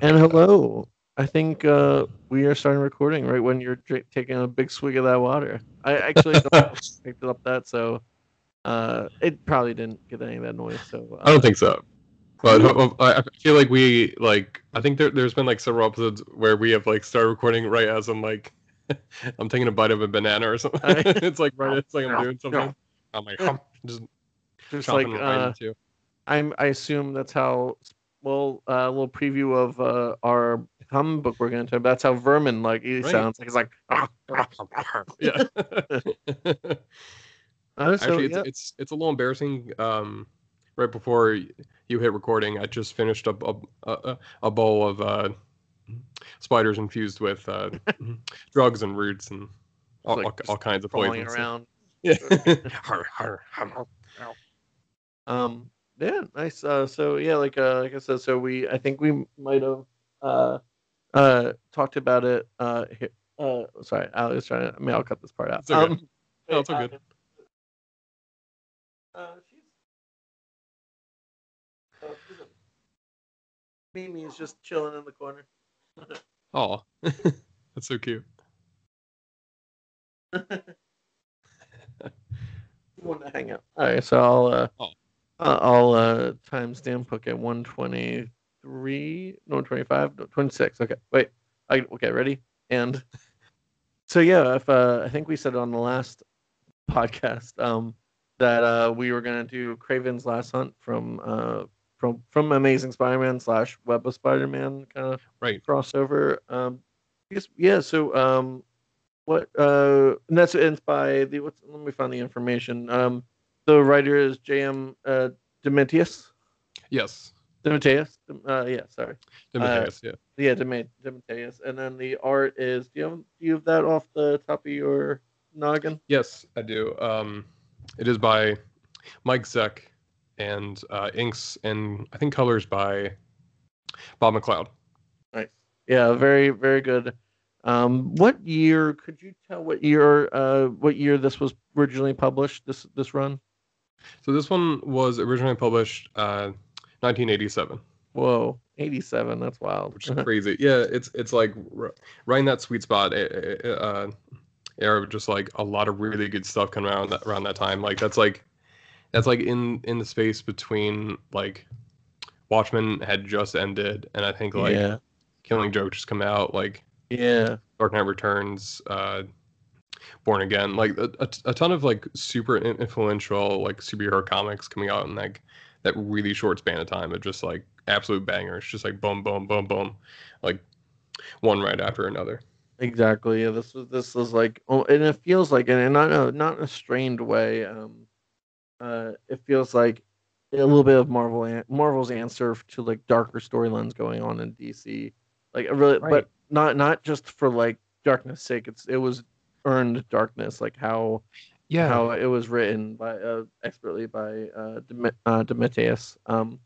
And hello. I think uh, we are starting recording right when you're dr- taking a big swig of that water. I actually don't picked it up that, so uh, it probably didn't get any of that noise. So uh, I don't think so. But uh, I I feel like we like I think there, there's been like several episodes where we have like started recording right as I'm like I'm taking a bite of a banana or something. I- it's like right it's like I'm doing something. I'm like just just like right uh. I'm, I assume that's how. Well, uh, a little preview of uh, our comic book we're going to. talk That's how Vermin like he Right. sounds. Like it's like. yeah. Uh, so, Actually, it's, yeah. it's it's a little embarrassing. Um, right before you hit recording, I just finished up a a, a bowl of uh, spiders infused with uh, drugs and roots and all, like all, all kinds of poisons. around. Yeah. Um, yeah, nice. Uh, so yeah, like uh, like I said, so we I think we might have uh, uh, talked about it. Uh, here, uh, sorry, I was trying to. I mean, I'll cut this part out. It's okay. Um, No, it's all uh, good. Uh, she's. Uh, she's a- Mimi's just chilling in the corner. Oh, that's so cute. want to hang out. All right, so I'll uh, Oh. Uh, I'll uh timestamp book at one twenty three, no twenty five, no twenty six. Okay, wait. I okay, ready? And so yeah, if uh, I think we said on the last podcast um that uh we were gonna do Kraven's Last Hunt from uh from from Amazing Spider-Man slash Web of Spider-Man kind of Right. crossover. Um, guess yeah. So um, what uh, and that's it's by the what's let me find the information. Um, the writer is J.M. Uh, Dementius. Yes. Demetrius. Uh, yeah, sorry. Demetrius, yeah. Yeah, Dem- Demetrius. And then the art is. Do you have do you have that off the top of your noggin? Yes, I do. Um, it is by Mike Zeck and uh, inks and I think colors by Bob McLeod. Nice. Yeah, very very good. Um, what year could you tell what year uh what year this was originally published? This this run. So this one was originally published uh, 1987, Whoa, eighty seven. That's wild. which is crazy. yeah, it's it's like r- right in that sweet spot eh, eh, uh, era of just like a lot of really good stuff coming around that, around that time. Like that's like that's like in in the space between like Watchmen had just ended, and I think like yeah, Killing Joke just come out. Like yeah, Dark Knight Returns, uh, Born Again, like a, a, a ton of like super influential like superhero comics coming out in like that really short span of time of just like absolute bangers, just like boom, boom, boom, boom, like one right after another. exactly. Yeah, this was this was like, oh, and it feels like, and not a not in a strained way. Um, uh, it feels like a little bit of Marvel Marvel's answer to like darker storylines going on in DC. Like, it really, Right. but not not just for like darkness' sake. It's it was earned darkness, like how yeah how it was written by uh, expertly by uh, Dem- uh Demetrius. Um,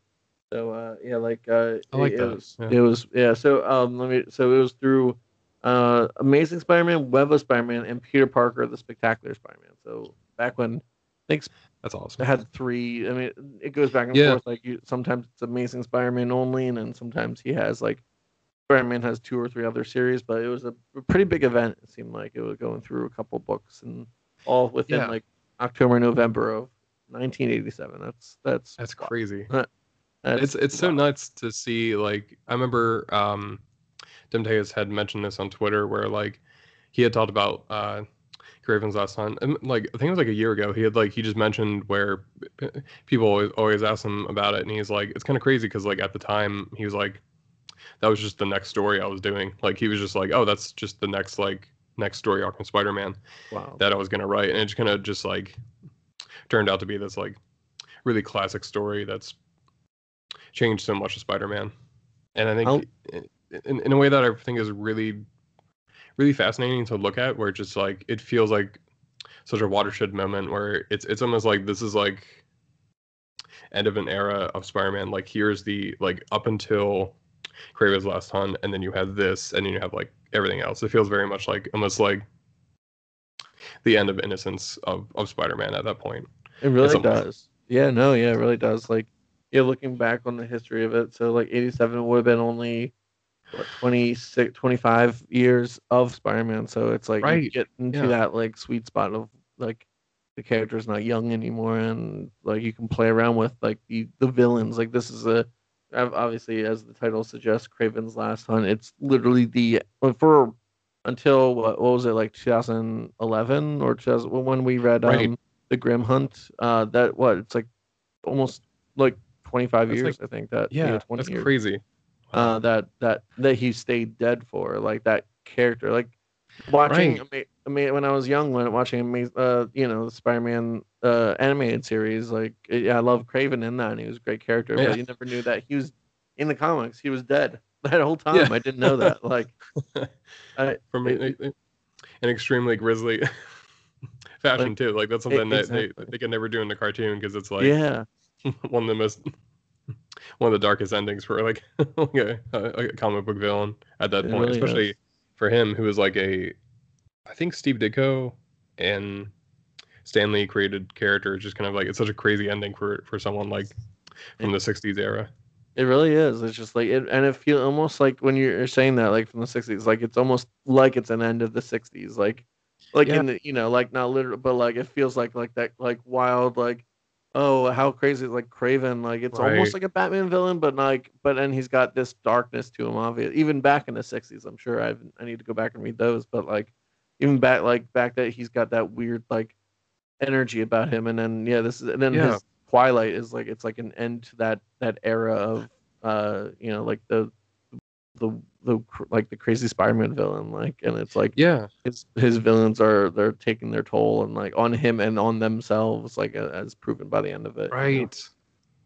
so uh, yeah, like uh, I like it, that, It was, yeah. it was yeah. So um, let me. So it was through uh, Amazing Spider-Man, Web of Spider-Man, and Peter Parker, the Spectacular Spider-Man. So back when thanks think That's it awesome. had three. I mean, it goes back and Yeah. forth. Like you, sometimes it's Amazing Spider-Man only, and then sometimes he has like Spider-Man has two or three other series. But it was a, a pretty big event. It seemed like it was going through a couple books and all within Yeah. like October, November of 1987. That's that's That's wild. crazy. That's it's it's so nuts to see like i remember um Demetrius had mentioned this on twitter where like he had talked about uh Kraven's last time and like i think it was like a year ago he had like he just mentioned where people always, always ask him about it and he's like it's kind of crazy because like at the time he was like that was just the next story i was doing like he was just like oh that's just the next like next story arc from spider-man Wow. that I was gonna write, and it just kind of just like turned out to be this like really classic story that's changed so much of Spider-Man, and I think in, in a way that I think is really really fascinating to look at, where it just like it feels like such a watershed moment where it's it's almost like this is like end of an era of Spider-Man. Like here's the like up until Kraven's Last Hunt, and then you have this, and then you have like everything else. It feels very much like almost like the end of innocence of, of Spider-Man at that point. It really It's almost- does. Yeah, no, yeah, it really does. Like, yeah, looking back on the history of it, so like '87 would have been only what 26 25 years of spider-man so it's like you get into yeah. that like sweet spot of like the character's not young anymore and like you can play around with like the the villains like this is a ob- obviously as the title suggests kraven's last hunt it's literally the for until what, what was it like 2011 or 2000 when we read Right. um the grim hunt uh that what it's like almost like 25 That's years i think that Yeah, 20 that's years crazy. uh, that that that he stayed dead for, like that character, like watching. Right. Ama- mean, when I was young, when watching uh, you know, the Spider-Man uh, animated series, like yeah, I love Kraven in that, and he was a great character. Yeah. But you never knew that he was in the comics. He was dead that whole time. Yeah. I didn't know that. Like, I, From it- an an extremely grisly fashion Like, too. Like that's something that exactly. they, they can never do in the cartoon because it's like yeah, one of the most one of the darkest endings for like, like a, a, a comic book villain at that It point, really especially is. for him who was like a I think Steve Ditko and Stan Lee created character. It's just kind of like it's such a crazy ending for for someone like from the '60s era. It really is. It's just like it, and it feels almost like when you're saying that, like from the '60s, like it's almost like it's an end of the '60s, like, like Yeah. in the, you know, like not literal, but like it feels like like that, like wild, like, oh, how crazy, like Kraven, like it's almost like a Batman villain, but like, but then he's got this darkness to him, obvious. Even back in the '60s, I'm sure I I need to go back and read those, but like, even back like back that he's got that weird like energy about him, and then yeah, this is and then Yeah. his Twilight is like it's like an end to that that era of uh you know like the the the like the crazy Spider-Man villain like and it's like Yeah, his his villains are they're taking their toll and like on him and on themselves like as proven by the end of it you know? right.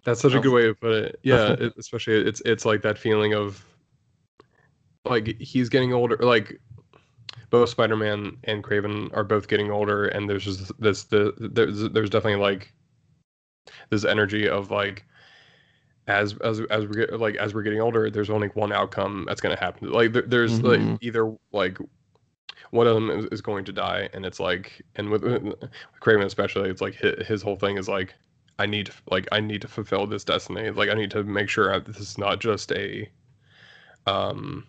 That's such a good way to put it. Yeah, it, especially it's it's like that feeling of like he's getting older. Like both Spider-Man and Kraven are both getting older, and there's just this the there's there's definitely like this energy of like as as as we get like as we're getting older, there's only one outcome that's gonna happen. Like there, there's Mhm. like either like one of them is, is going to die, and it's like and with, with Kraven especially, it's like his, his whole thing is like I need to like I need to fulfill this destiny. Like I need to make sure I, this is not just a um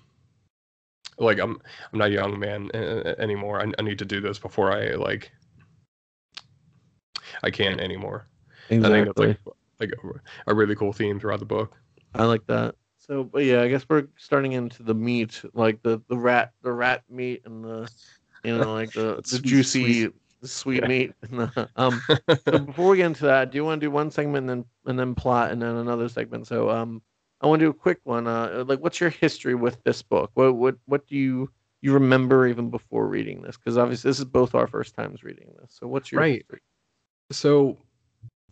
like I'm I'm not a young man uh, anymore. I, I need to do this before I like I can't anymore. I think that's like like a, a really cool theme throughout the book. I like that so but yeah I guess we're starting into the meat like the the rat the rat meat and the you know like the, the juicy sweet. the sweet meat the, um so before we get into that, do you want to do one segment and then and then plot and then another segment. So um, I want to do a quick one. Uh, like, what's your history with this book? What what what do you you remember even before reading this? Because obviously this is both our first times reading this. So what's your Right. history? so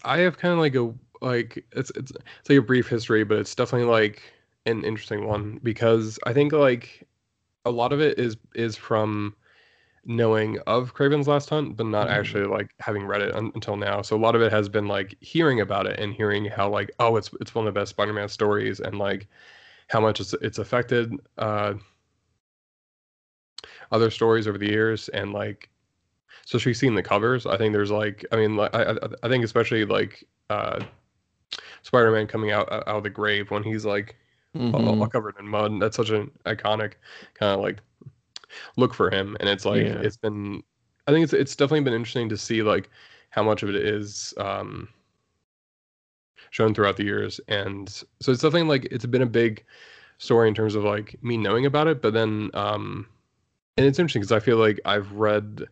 I have kind of like a like it's it's it's like a brief history, but it's definitely like an interesting one because I think like a lot of it is is from knowing of Kraven's Last Hunt, but not Mhm. actually like having read it un- until now. So a lot of it has been like hearing about it and hearing how like oh it's it's one of the best Spider-Man stories and like how much it's it's affected uh other stories over the years and like so she's seen the covers. I think there's like, I mean, like, I, I, I think especially like uh, Spider-Man coming out out of the grave when he's like all, all Mhm. covered in mud. That's such an iconic kind of like look for him, and it's like Yeah. it's been. I think it's it's definitely been interesting to see like how much of it is um, shown throughout the years, and so it's definitely like it's been a big story in terms of like me knowing about it, but then um, and it's interesting because I feel like I've read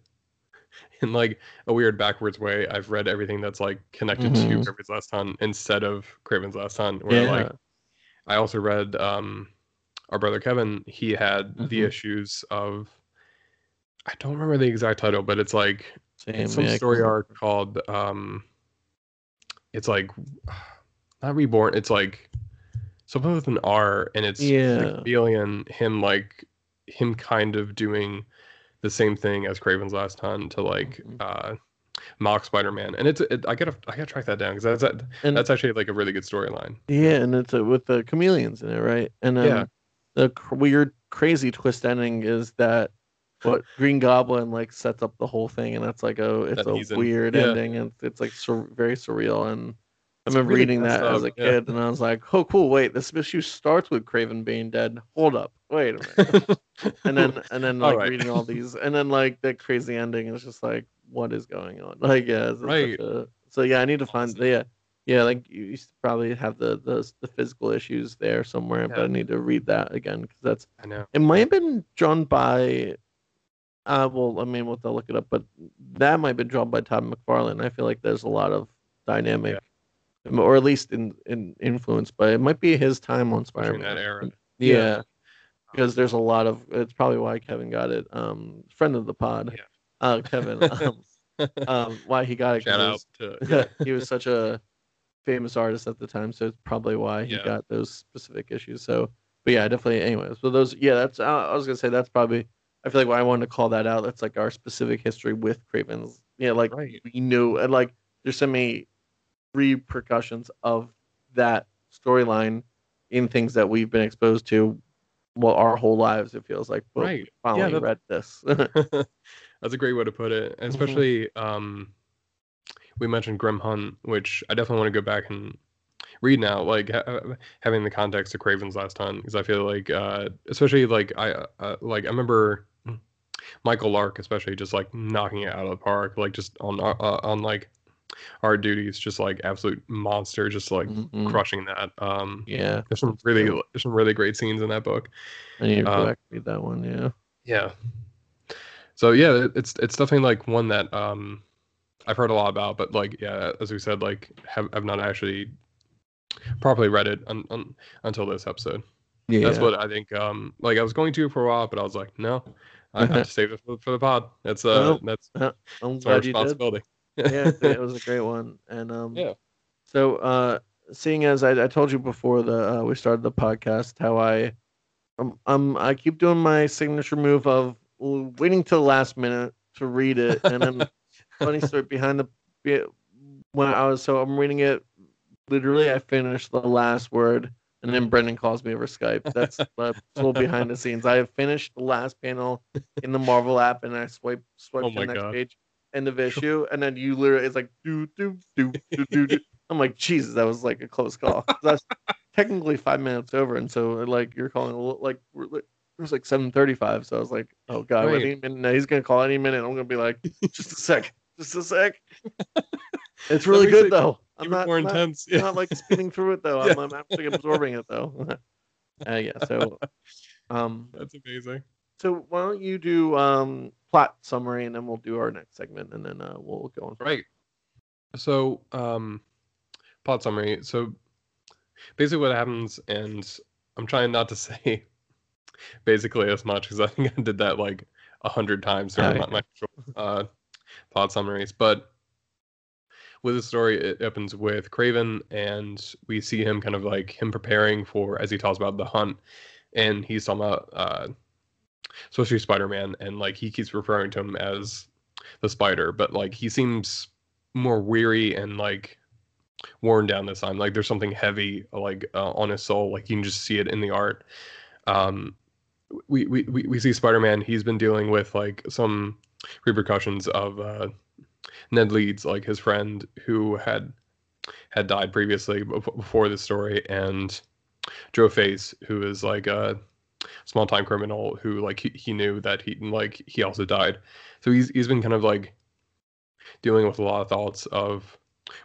in like a weird backwards way. I've read everything that's like connected Mhm. to Kraven's Last Hunt instead of Kraven's Last Hunt. Where Yeah. like I also read um our brother Kevin. He had the Mhm. issues of I don't remember the exact title, but it's like Same, it's some yeah, story arc called um it's like not reborn. It's like something with an R, and it's Yeah. like Alien. Him like him kind of doing the same thing as Kraven's Last Hunt to like Mhm. uh mock Spider-Man, and it's it, I gotta I gotta track that down because that's that, And- that's actually like a really good storyline. Yeah, and it's uh, with the chameleons in it, right? And then Yeah. The cr- weird, crazy twist ending is that what Green Goblin like sets up the whole thing, and that's like a it's That a he's in- weird yeah. ending, and it's like sur- very surreal. And I remember really reading that as a up, yeah. kid, and I was like, "Oh, cool! Wait, this issue starts with Kraven being dead. Hold up, wait a minute." and then and then like right. reading all these, and then like the crazy ending is just like, what is going on? Like, yeah, Right. a- so yeah, I need to find yeah, yeah, like you used to probably have the the the physical issues there somewhere, but I need to read that again because that's I know. it might have been drawn by. Uh, well, I mean, we'll have to look it up, but that might have been drawn by Todd McFarlane. I feel like there's a lot of dynamic, or at least in, in influence, but it might be his time on Spider-Man. that era. Yeah, Yeah. because there's a lot of. It's probably why Kevin got it. Um, friend of the pod, Yeah. uh, Kevin. Um, um, why he got it? Shout out to yeah, he was such a famous artist at the time, so it's probably why he Yeah. got those specific issues. So, but yeah, definitely. Anyways, so those, yeah, that's. I I was gonna say that's probably. I feel like why I wanted to call that out. That's like our specific history with Kravens. Yeah, like Right. we knew, and like there's so many repercussions of that storyline in things that we've been exposed to. Well, our whole lives, it feels like. Right. we finally that- read this. That's a great way to put it. And especially um we mentioned Grim Hunt, which I definitely want to go back and read now, like ha- having the context of Kraven's Last Hunt, because I feel like, uh, especially like I uh, like I remember Michael Lark, especially just like knocking it out of the park, like just on uh, on like our duties, just like absolute monster, just like Mhm. crushing that. Um, Yeah, there's some really there's some really great scenes in that book. I need to go Uh, back read that one. Yeah. Yeah. So yeah, it's it's definitely like one that um I've heard a lot about, but like yeah, as we said, like have have not actually properly read it un, un, until this episode. Yeah. That's what I think. Um, like I was going to for a while, but I was like, no, I have to save it for, for the pod. That's uh, Well, that's, I'm that's my glad you did. responsibility. yeah, it it was a great one. And um, Yeah. So, uh, seeing as I, I told you before the uh, we started the podcast, how I, um, um, I keep doing my signature move of waiting till the last minute to read it, and then funny story behind the when I was so I'm reading it, literally I finished the last word. And then Brendan calls me over Skype. That's a little behind the scenes. I have finished the last panel in the Marvel app, and I swipe swipe Oh to the next God. page, end of issue, and then you literally it's like do do do do do. do. I'm like, Jesus, that was like a close call. That's technically five minutes over, and so like you're calling a little, like it was like seven thirty-five. So I was like, oh god, Right. any minute he's gonna call any minute. I'm gonna be like, just a sec, just a sec. It's really good though. I'm not, more not, intense. I'm Yeah. not like speeding through it though. I'm, I'm actually absorbing it though. uh, yeah. So, um, That's amazing. so why don't you do um plot summary and then we'll do our next segment and then uh, we'll go on. Right. So, um, plot summary. So, basically, what happens, and I'm trying not to say basically as much because I think I did that like a hundred times during Oh, my, my short, uh, plot summaries. But with the story, it opens with Kraven, and we see him kind of like him preparing for as he talks about the hunt, and he's talking about uh, especially Spider-Man, and like he keeps referring to him as the Spider, but like he seems more weary and like worn down this time. Like there's something heavy like uh, on his soul. Like you can just see it in the art. Um, we we we, we see Spider-Man. He's been dealing with like some repercussions of uh, Ned Leeds, like his friend who had had died previously before this story, and Joe Face, who is like a small time criminal who like he, he knew that he like he also died. So he's he's been kind of like dealing with a lot of thoughts of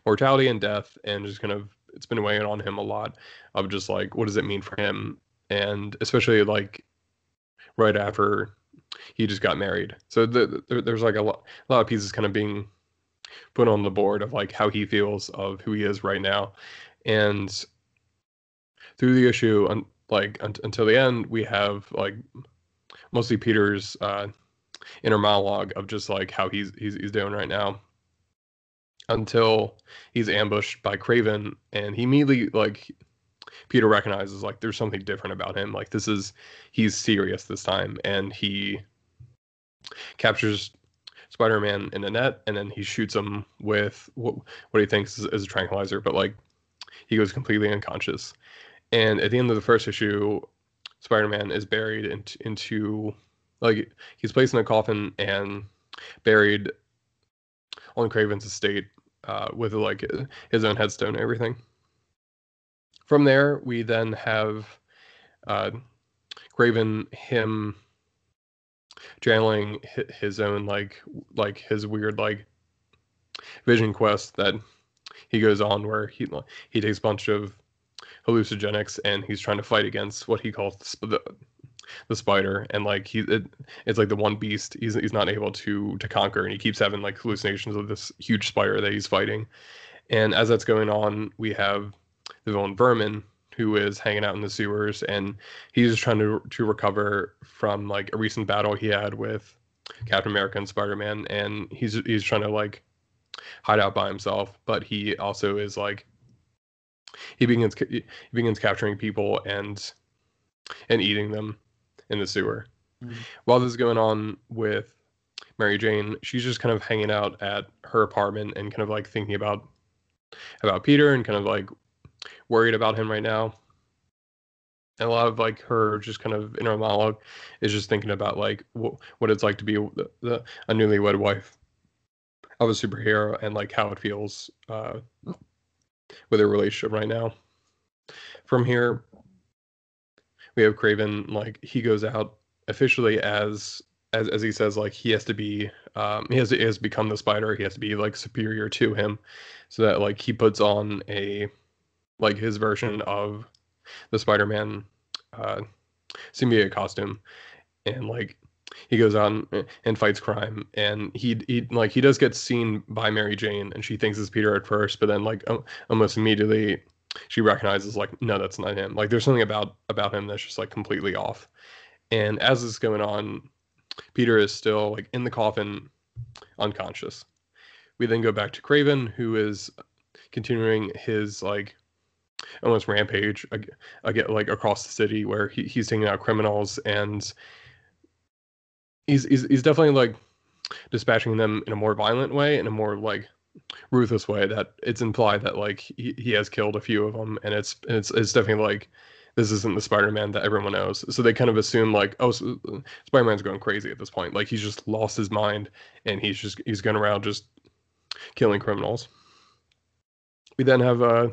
mortality and death and just kind of it's been weighing on him a lot of just like what does it mean for him and especially like right after he just got married. So the, there, there's like a lot, a lot of pieces kind of being put on the board of like how he feels of who he is right now. And through the issue un, like un, until the end we have like mostly peter's uh inner monologue of just like how he's he's, he's doing right now. Until he's ambushed by Craven and he immediately like Peter recognizes like there's something different about him like this is he's serious this time and he captures Spider-Man in a net and then he shoots him with what, what he thinks is, is a tranquilizer but like he goes completely unconscious and at the end of the first issue Spider-Man is buried into, into like he's placed in a coffin and buried on Kraven's estate uh, with like his own headstone and everything. From there, we then have uh, Kraven him channeling his own like like his weird like vision quest that he goes on where he he takes a bunch of hallucinogenics and he's trying to fight against what he calls the, the spider. And like he it, it's like the one beast. He's he's not able to to conquer and he keeps having like hallucinations of this huge spider that he's fighting. And as that's going on we have the villain vermin who is hanging out in the sewers and he's trying to to recover from like a recent battle he had with Captain America and Spider-Man and he's he's trying to like hide out by himself but he also is like he begins he begins capturing people and and eating them in the sewer. Mm-hmm. While this is going on with Mary Jane, she's just kind of hanging out at her apartment and kind of like thinking about about Peter and kind of like worried about him right now. And a lot of like her just kind of inner monologue is just thinking about like wh- what it's like to be the, the, a newlywed wife of a superhero and like how it feels uh, with their relationship right now. From here, we have Kraven like he goes out officially as as as he says like he has to be um he has, he has become the spider he has to be like superior to him so that like he puts on a like his version of the spider-man uh symbiote costume. And like he goes on and fights crime. And he he like he does get seen by mary jane and she thinks it's peter at first but then like almost immediately she recognizes like no that's not him. Like there's something about about him that's just like completely off. And as this is going on peter is still like in the coffin unconscious. We then go back to kraven who is continuing his like almost rampage again like across the city where he, he's taking out criminals and he's, he's he's definitely like dispatching them in a more violent way in a more like ruthless way that it's implied that like he, he has killed a few of them and it's it's it's definitely like this isn't the Spider-Man that everyone knows. So they kind of assume like, oh, Spider-Man's going crazy at this point. Like he's just lost his mind and he's just he's going around just killing criminals. We then have uh,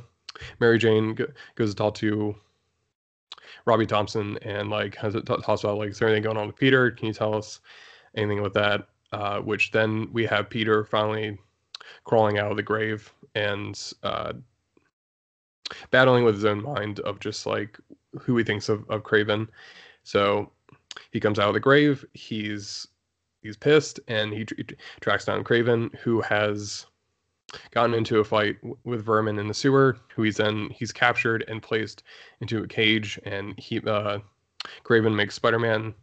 Mary Jane goes to talk to Robbie Thompson and like has it talks about like is there anything going on with Peter? Can you tell us anything with that? Uh, which then we have Peter finally crawling out of the grave and uh, battling with his own mind of just like who he thinks of, of Kraven. So he comes out of the grave. He's he's pissed and he, he tracks down Kraven, who has gotten into a fight w- with Vermin in the sewer. Who he's then he's captured and placed into a cage. And he uh, Kraven makes Spider-Man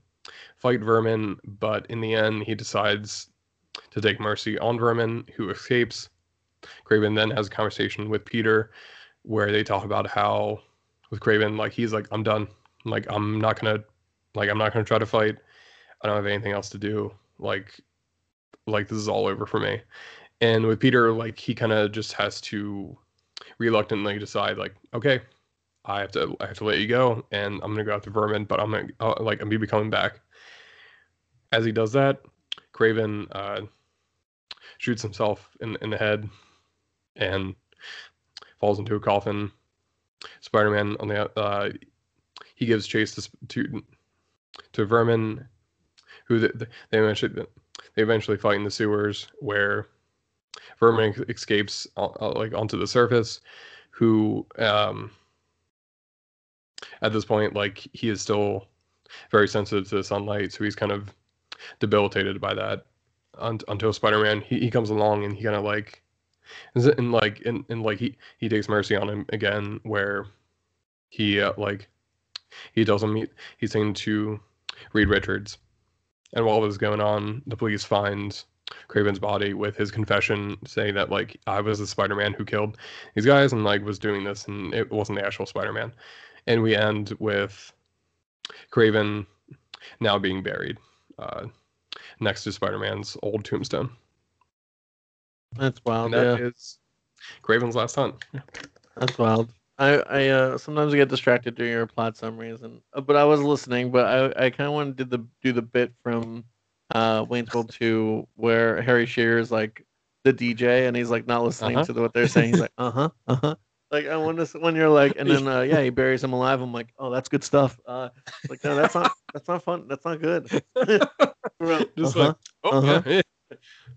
fight Vermin, but in the end he decides to take mercy on Vermin, who escapes. Kraven then has a conversation with Peter where they talk about how with Kraven, like he's like, I'm done. Like I'm not gonna like I'm not gonna try to fight. I don't have anything else to do. Like like this is all over for me. And with Peter, like he kind of just has to reluctantly decide, like, okay, I have to I have to let you go, and I'm gonna go after Vermin, but I'm gonna uh, like I'm gonna be coming back. As he does that, Kraven uh, shoots himself in in the head and falls into a coffin. Spider-Man on the uh, he gives chase to to, to Vermin, who they, they eventually they eventually fight in the sewers where Vermin escapes like onto the surface. Who um, at this point like he is still very sensitive to sunlight, so he's kind of debilitated by that until Spider-Man he, he comes along and he kind of like and like and, and like he he takes mercy on him again where he uh, like he tells him he, he's saying to Reed Richards and while this is going on the police find Kraven's body with his confession saying that like I was the Spider-Man who killed these guys and like was doing this and it wasn't the actual Spider-Man and we end with Kraven now being buried uh, next to Spider-Man's old tombstone. That's wild. And that yeah. is Kraven's last hunt. That's wild. I I uh, sometimes get distracted during your plot summaries, and uh, but I was listening, but I I kind of wanted to do the do the bit from uh Wayne's World Two where Harry Shearer is like the DJ and he's like not listening Uh-huh. to the, what they're saying. He's like, uh huh, uh huh. Like I to when you're like, and then uh, yeah, he buries him alive. I'm like, oh, that's good stuff. Uh, like no, that's not that's not fun. That's not good. Just Uh-huh. like, oh uh-huh. yeah, yeah.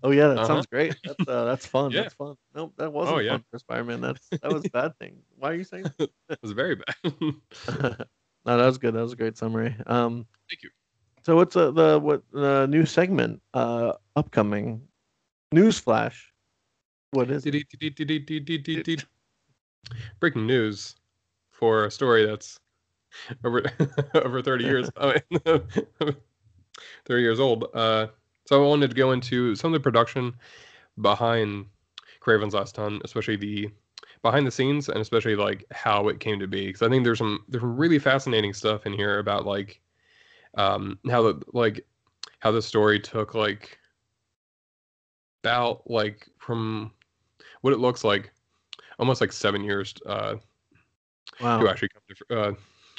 Oh yeah, that Uh-huh. sounds great. That's uh, that's fun. Yeah. That's fun. Nope, that wasn't Oh, yeah. fun for Spider-Man. That's that was a bad thing. Why are you saying? That? it was very bad. no, that was good. That was a great summary. Um, Thank you. So what's uh, the what the new segment uh upcoming? News flash. What is it? Breaking news for a story that's over over 30 years I mean, 30 years old. Uh, so I wanted to go into some of the production behind Kraven's Last Hunt, especially the behind the scenes and especially like how it came to be. Because I think there's some there's some really fascinating stuff in here about like um how the like how the story took like about like from what it looks like almost like seven years uh, Wow. to actually come to uh,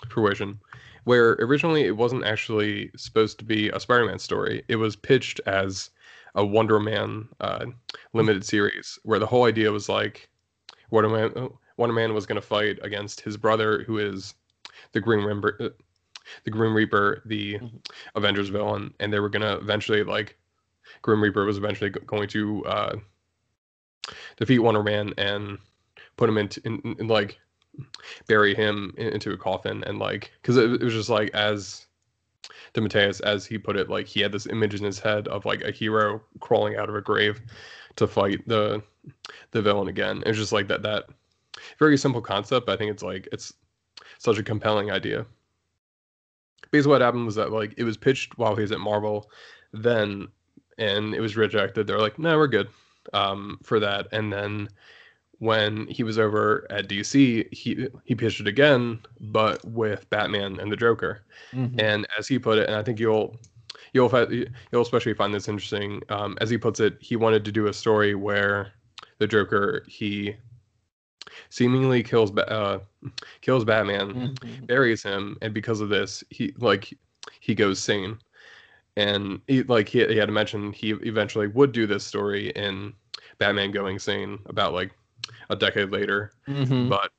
fruition. Where originally it wasn't actually supposed to be a Spider-Man story. It was pitched as a Wonder Man uh, limited series, where the whole idea was like Wonder Man, uh, Wonder Man was going to fight against his brother, who is the Green uh, the Grim Reaper, the Mhm. Avengers villain, and they were going to eventually like Grim Reaper was eventually going to uh, defeat Wonder Man and put him into in, in, in like bury him in, into a coffin and like because it, it was just like as DeMatteis as he put it like he had this image in his head of like a hero crawling out of a grave to fight the the villain again. It's just like that that very simple concept. I think it's like it's such a compelling idea basically what happened was that like it was pitched while he was at Marvel then and it was rejected they're like no we're good um for that and then when he was over at DC, he he pitched it again, but with Batman and the Joker. Mhm. And as he put it, and I think you'll you'll you'll especially find this interesting. Um, as he puts it, he wanted to do a story where the Joker he seemingly kills Ba- uh, kills Batman, Mhm. buries him, and because of this, he like he goes sane. And he like he, he had mentioned he eventually would do this story in Batman going sane about like a decade later Mhm. but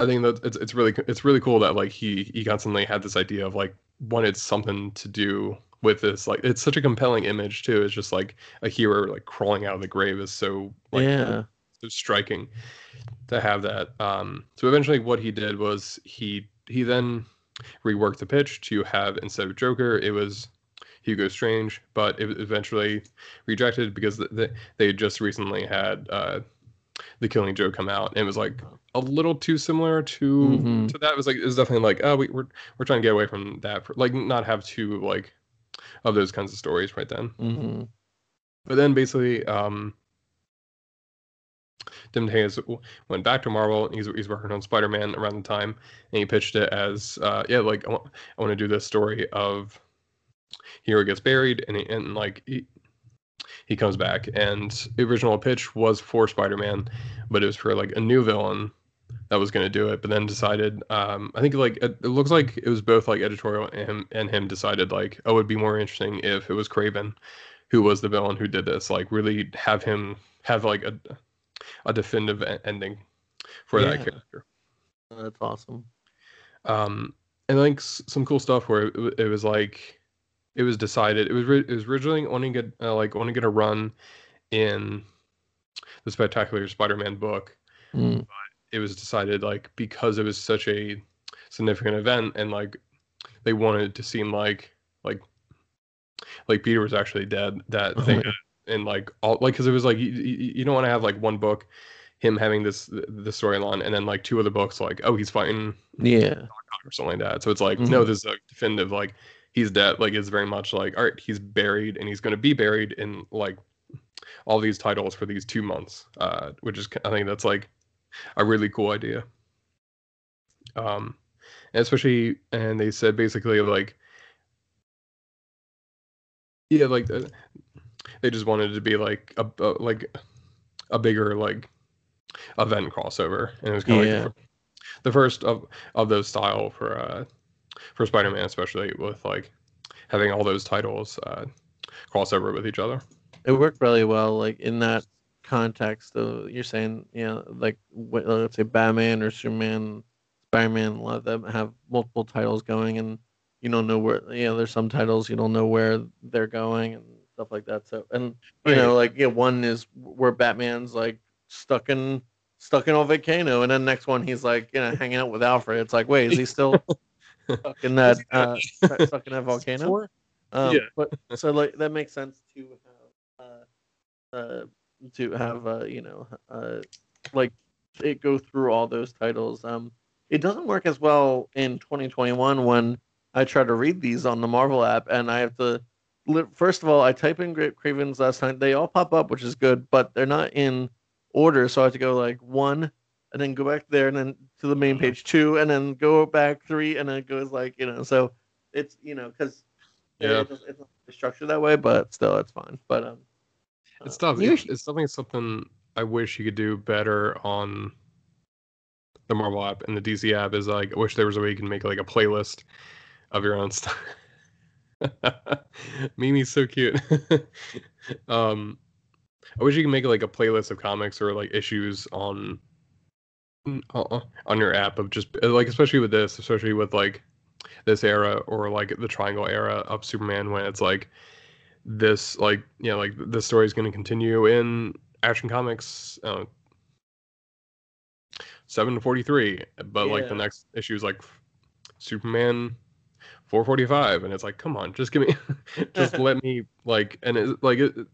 I think that it's it's really it's really cool that like he he constantly had this idea of like wanted something to do with this like it's such a compelling image too it's just like a hero like crawling out of the grave is so like yeah. So striking to have that. Um so eventually what he did was he he then reworked the pitch to have instead of joker it was hugo strange but it was eventually rejected because th- th- they just recently had uh the killing joke come out. And it was like a little too similar to Mhm. to that. It was like it was definitely like oh we, we're we're trying to get away from that for, like not have two like of those kinds of stories right then. Hmm but then basically, um, DeMatteis went back to Marvel. He's he's working on Spider Man around the time, and he pitched it as, uh, yeah, like I want, I want to do this story of hero gets buried, and he, and like he, he comes back. And the original pitch was for Spider Man, but it was for like a new villain that was going to do it. But then decided, um, I think like it, it looks like it was both like editorial and him and him decided like, oh, it'd be more interesting if it was Kraven who was the villain who did this like really have him have like a a definitive ending for that character That's awesome. um and like some cool stuff where it, it was like it was decided it was it was originally only get uh, like only gonna run in the spectacular spider-man book Mm. it was decided like because it was such a significant event and like they wanted it to seem like like like Peter was actually dead that Oh, they yeah. And like all like because it was like you, you, don't want to have like one book him having this the storyline and then like two other books like oh he's fighting Yeah. or something like that so it's like no Mhm. this is a definitive like he's dead like it's very much like all right he's buried and he's going to be buried in like all these titles for these two months uh which is i think that's like a really cool idea um and especially and they said basically like yeah like uh, they just wanted it to be like a, a like a bigger like event crossover and it was kind of Yeah. like the, first of of those style for uh for spider-man especially with like having all those titles uh cross over with each other It worked really well. Like in that context. Uh, you're saying, you know, like what, let's say Batman or Superman, Spider-Man, a lot of them have multiple titles going, and you don't know where. You know, there's some titles you don't know where they're going and stuff like that. So, and you know, like yeah, one is where Batman's like stuck in stuck in a volcano, and then next one he's like you know hanging out with Alfred. It's like, wait, is he still stuck in that Is he not- uh, stuck in that volcano? Um, Yeah. But so like that makes sense to have uh, uh to have uh you know uh like it go through all those titles. Um, it doesn't work as well in 2021 when I try to read these on the Marvel app and I have to. Li- First of all, I type in Great Kravens last time. They all pop up, which is good, but they're not in order. So I have to go like one, and then go back there, and then to the main page two, and then go back three, and then it goes like you know. So it's you know because Yeah. it's, it's not structured that way, but still it's fine. But um, It's uh, tough. you- It's, it's something something I wish you could do better on the Marvel app and the DC app is like I wish there was a way you can make like a playlist of your own stuff. Mimi's so cute. um I wish you could make like a playlist of comics or like issues on uh, on your app of just like especially with this, especially with like this era or like the triangle era of Superman when it's like this like you know like the story is going to continue in action comics uh, 743 but like the next issue is like superman 445 and it's like come on just give me just let me like and it like it, it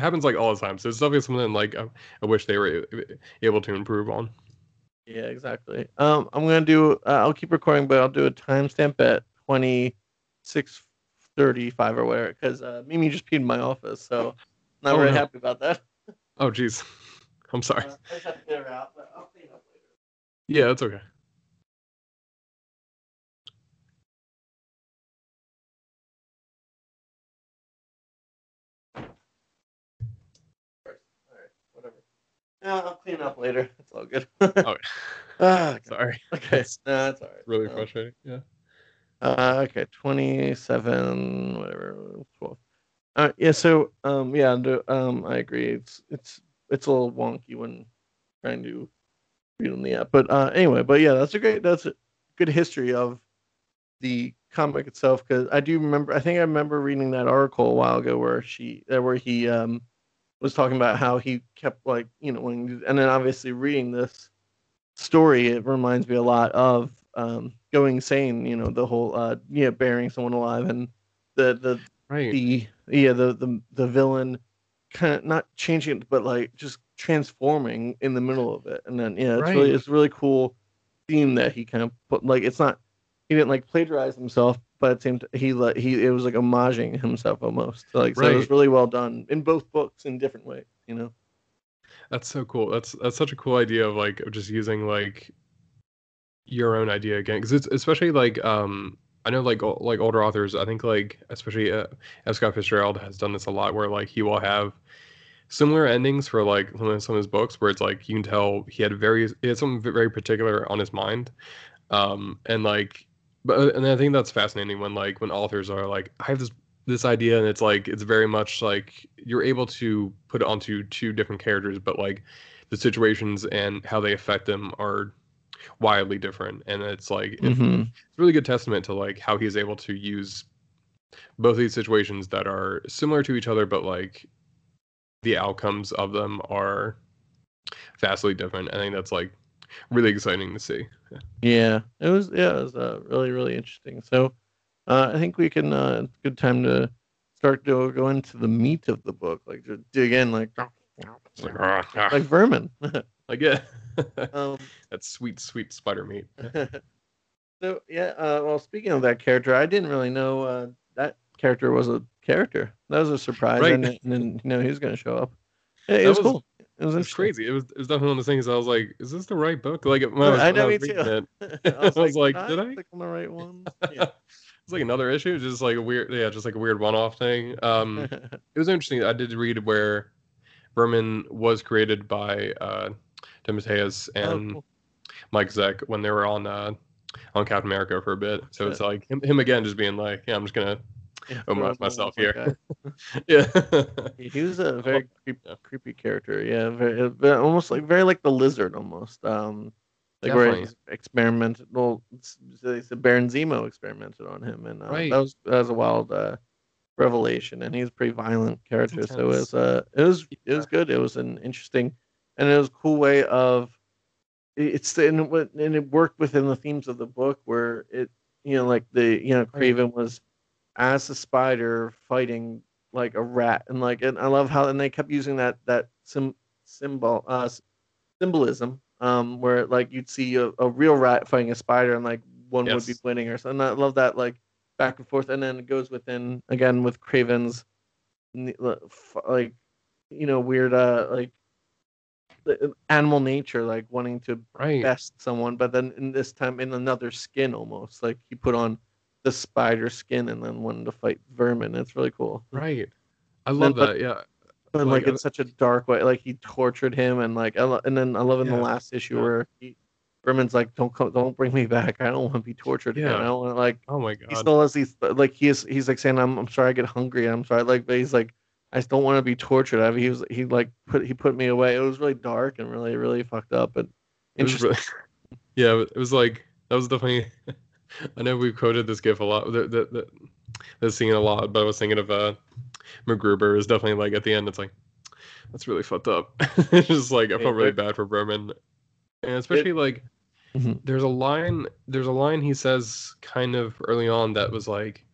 happens like all the time so it's definitely something like I, I wish they were able to improve on yeah, exactly. Um, I'm gonna do. Uh, I'll keep recording, but I'll do a timestamp at 26:35 or whatever, because uh, Mimi just peed in my office, so not Oh, very no. happy about that. oh jeez i'm sorry Uh, I just have to get her out, but I'll clean up later. yeah that's okay Yeah, I'll clean up later. It's all good. Okay. Ah, sorry Okay, no, that's all right. really Um, frustrating yeah Uh, okay, twenty-seven, whatever, twelve. Uh, yeah. So, um, yeah, um, I agree. It's it's it's a little wonky when trying to read on the app, but uh, anyway, but yeah, that's a great, that's a good history of the comic itself because I do remember. I think I remember reading that article a while ago where she, where he um was talking about how he kept like you know when and then obviously reading this story it reminds me a lot of um going sane you know the whole uh yeah burying someone alive and the the right. the yeah the the, the villain kind of not changing it but like just transforming in the middle of it. And then yeah it's really it's a really cool theme that he kind of put like it's not he didn't like plagiarize himself but at the same time he he it was like homaging himself almost like so it was really well done in both books in different ways you know That's so cool. That's that's such a cool idea of like of just using like your own idea again because it's especially like um I know like like older authors I think like especially uh, F. Scott Fitzgerald has done this a lot where like he will have similar endings for like some of, some of his books where it's like you can tell he had very he had something very particular on his mind um and like but and I think that's fascinating when like when authors are like I have this this idea and it's like it's very much like you're able to put it onto two different characters but like the situations and how they affect them are wildly different and it's like mm-hmm. it's a really good testament to like how he's able to use both these situations that are similar to each other but like the outcomes of them are vastly different i think that's like really exciting to see Yeah, it was. Yeah, it was uh, really, really interesting. So, uh, I think we can. Uh, it's a good time to start to go into the meat of the book, like to dig in, like like, vermin. like yeah um, that sweet sweet spider meat so yeah. Uh, well, speaking of that character, I didn't really know uh, that character was a character. That was a surprise. Right. I didn't, didn't know he was going to show up. Yeah, it was, was- cool. It was it's interesting. crazy it was, it was definitely one of the things i was like is this the right book like when i was, I know, I me was too. it I was I was like, like, did I click on the right one? Yeah. it's like another issue just like a weird yeah just like a weird one-off thing um it was interesting. I did read where Vermin was created by uh, DeMatteis Oh, and cool. Mike Zeck when they were on uh, on Captain America for a bit. So it's like him, him again, just being like, yeah, I'm just gonna Yeah, homage throw myself here. yeah. He was a very creep, yeah. creepy character. Yeah, very, very almost like very like the lizard almost. Um, like where Definitely. he's experimented. Well, it's- they said Baron Zemo experimented on him, and uh, Right. that was that was a wild uh, revelation. And he's a pretty violent character, so it was uh, it was it was good. It was an interesting, and it was a cool way of. It's and, it, and it worked within the themes of the book where it you know like the you know Kraven was as a spider fighting like a rat and like and I love how and they kept using that that sim, symbol uh symbolism um where like you'd see a, a real rat fighting a spider and like one would be Yes. winning or something. I love that like back and forth and then it goes within again with Kraven's n- l- f- like you know weird uh like animal nature like wanting to Right. best someone, but then in this time in another skin almost. Like he put on the spider skin and then wanted to fight vermin. It's really cool. Right. I then love but- that. Yeah. But Like, like, in such a dark way. Like he tortured him and like I lo- and then I love in the last issue Yeah. where he Vermin's like, Don't come don't bring me back. I don't want to be tortured again. Yeah. I don't want to like Oh my god. he still has these like he is he's like saying I'm I'm sorry I get hungry I'm sorry like but he's like I just don't want to be tortured. I mean, he was he like put he put me away. It was really dark and really really fucked up and interesting. really, yeah, it was like that was definitely. I know we've quoted this gif a lot, the the, the this scene a lot, but I was thinking of uh, MacGruber is definitely like at the end. It's like that's really fucked up. it's just like I felt really bad for Vermin, and especially like Mhm. there's a line there's a line he says kind of early on that was like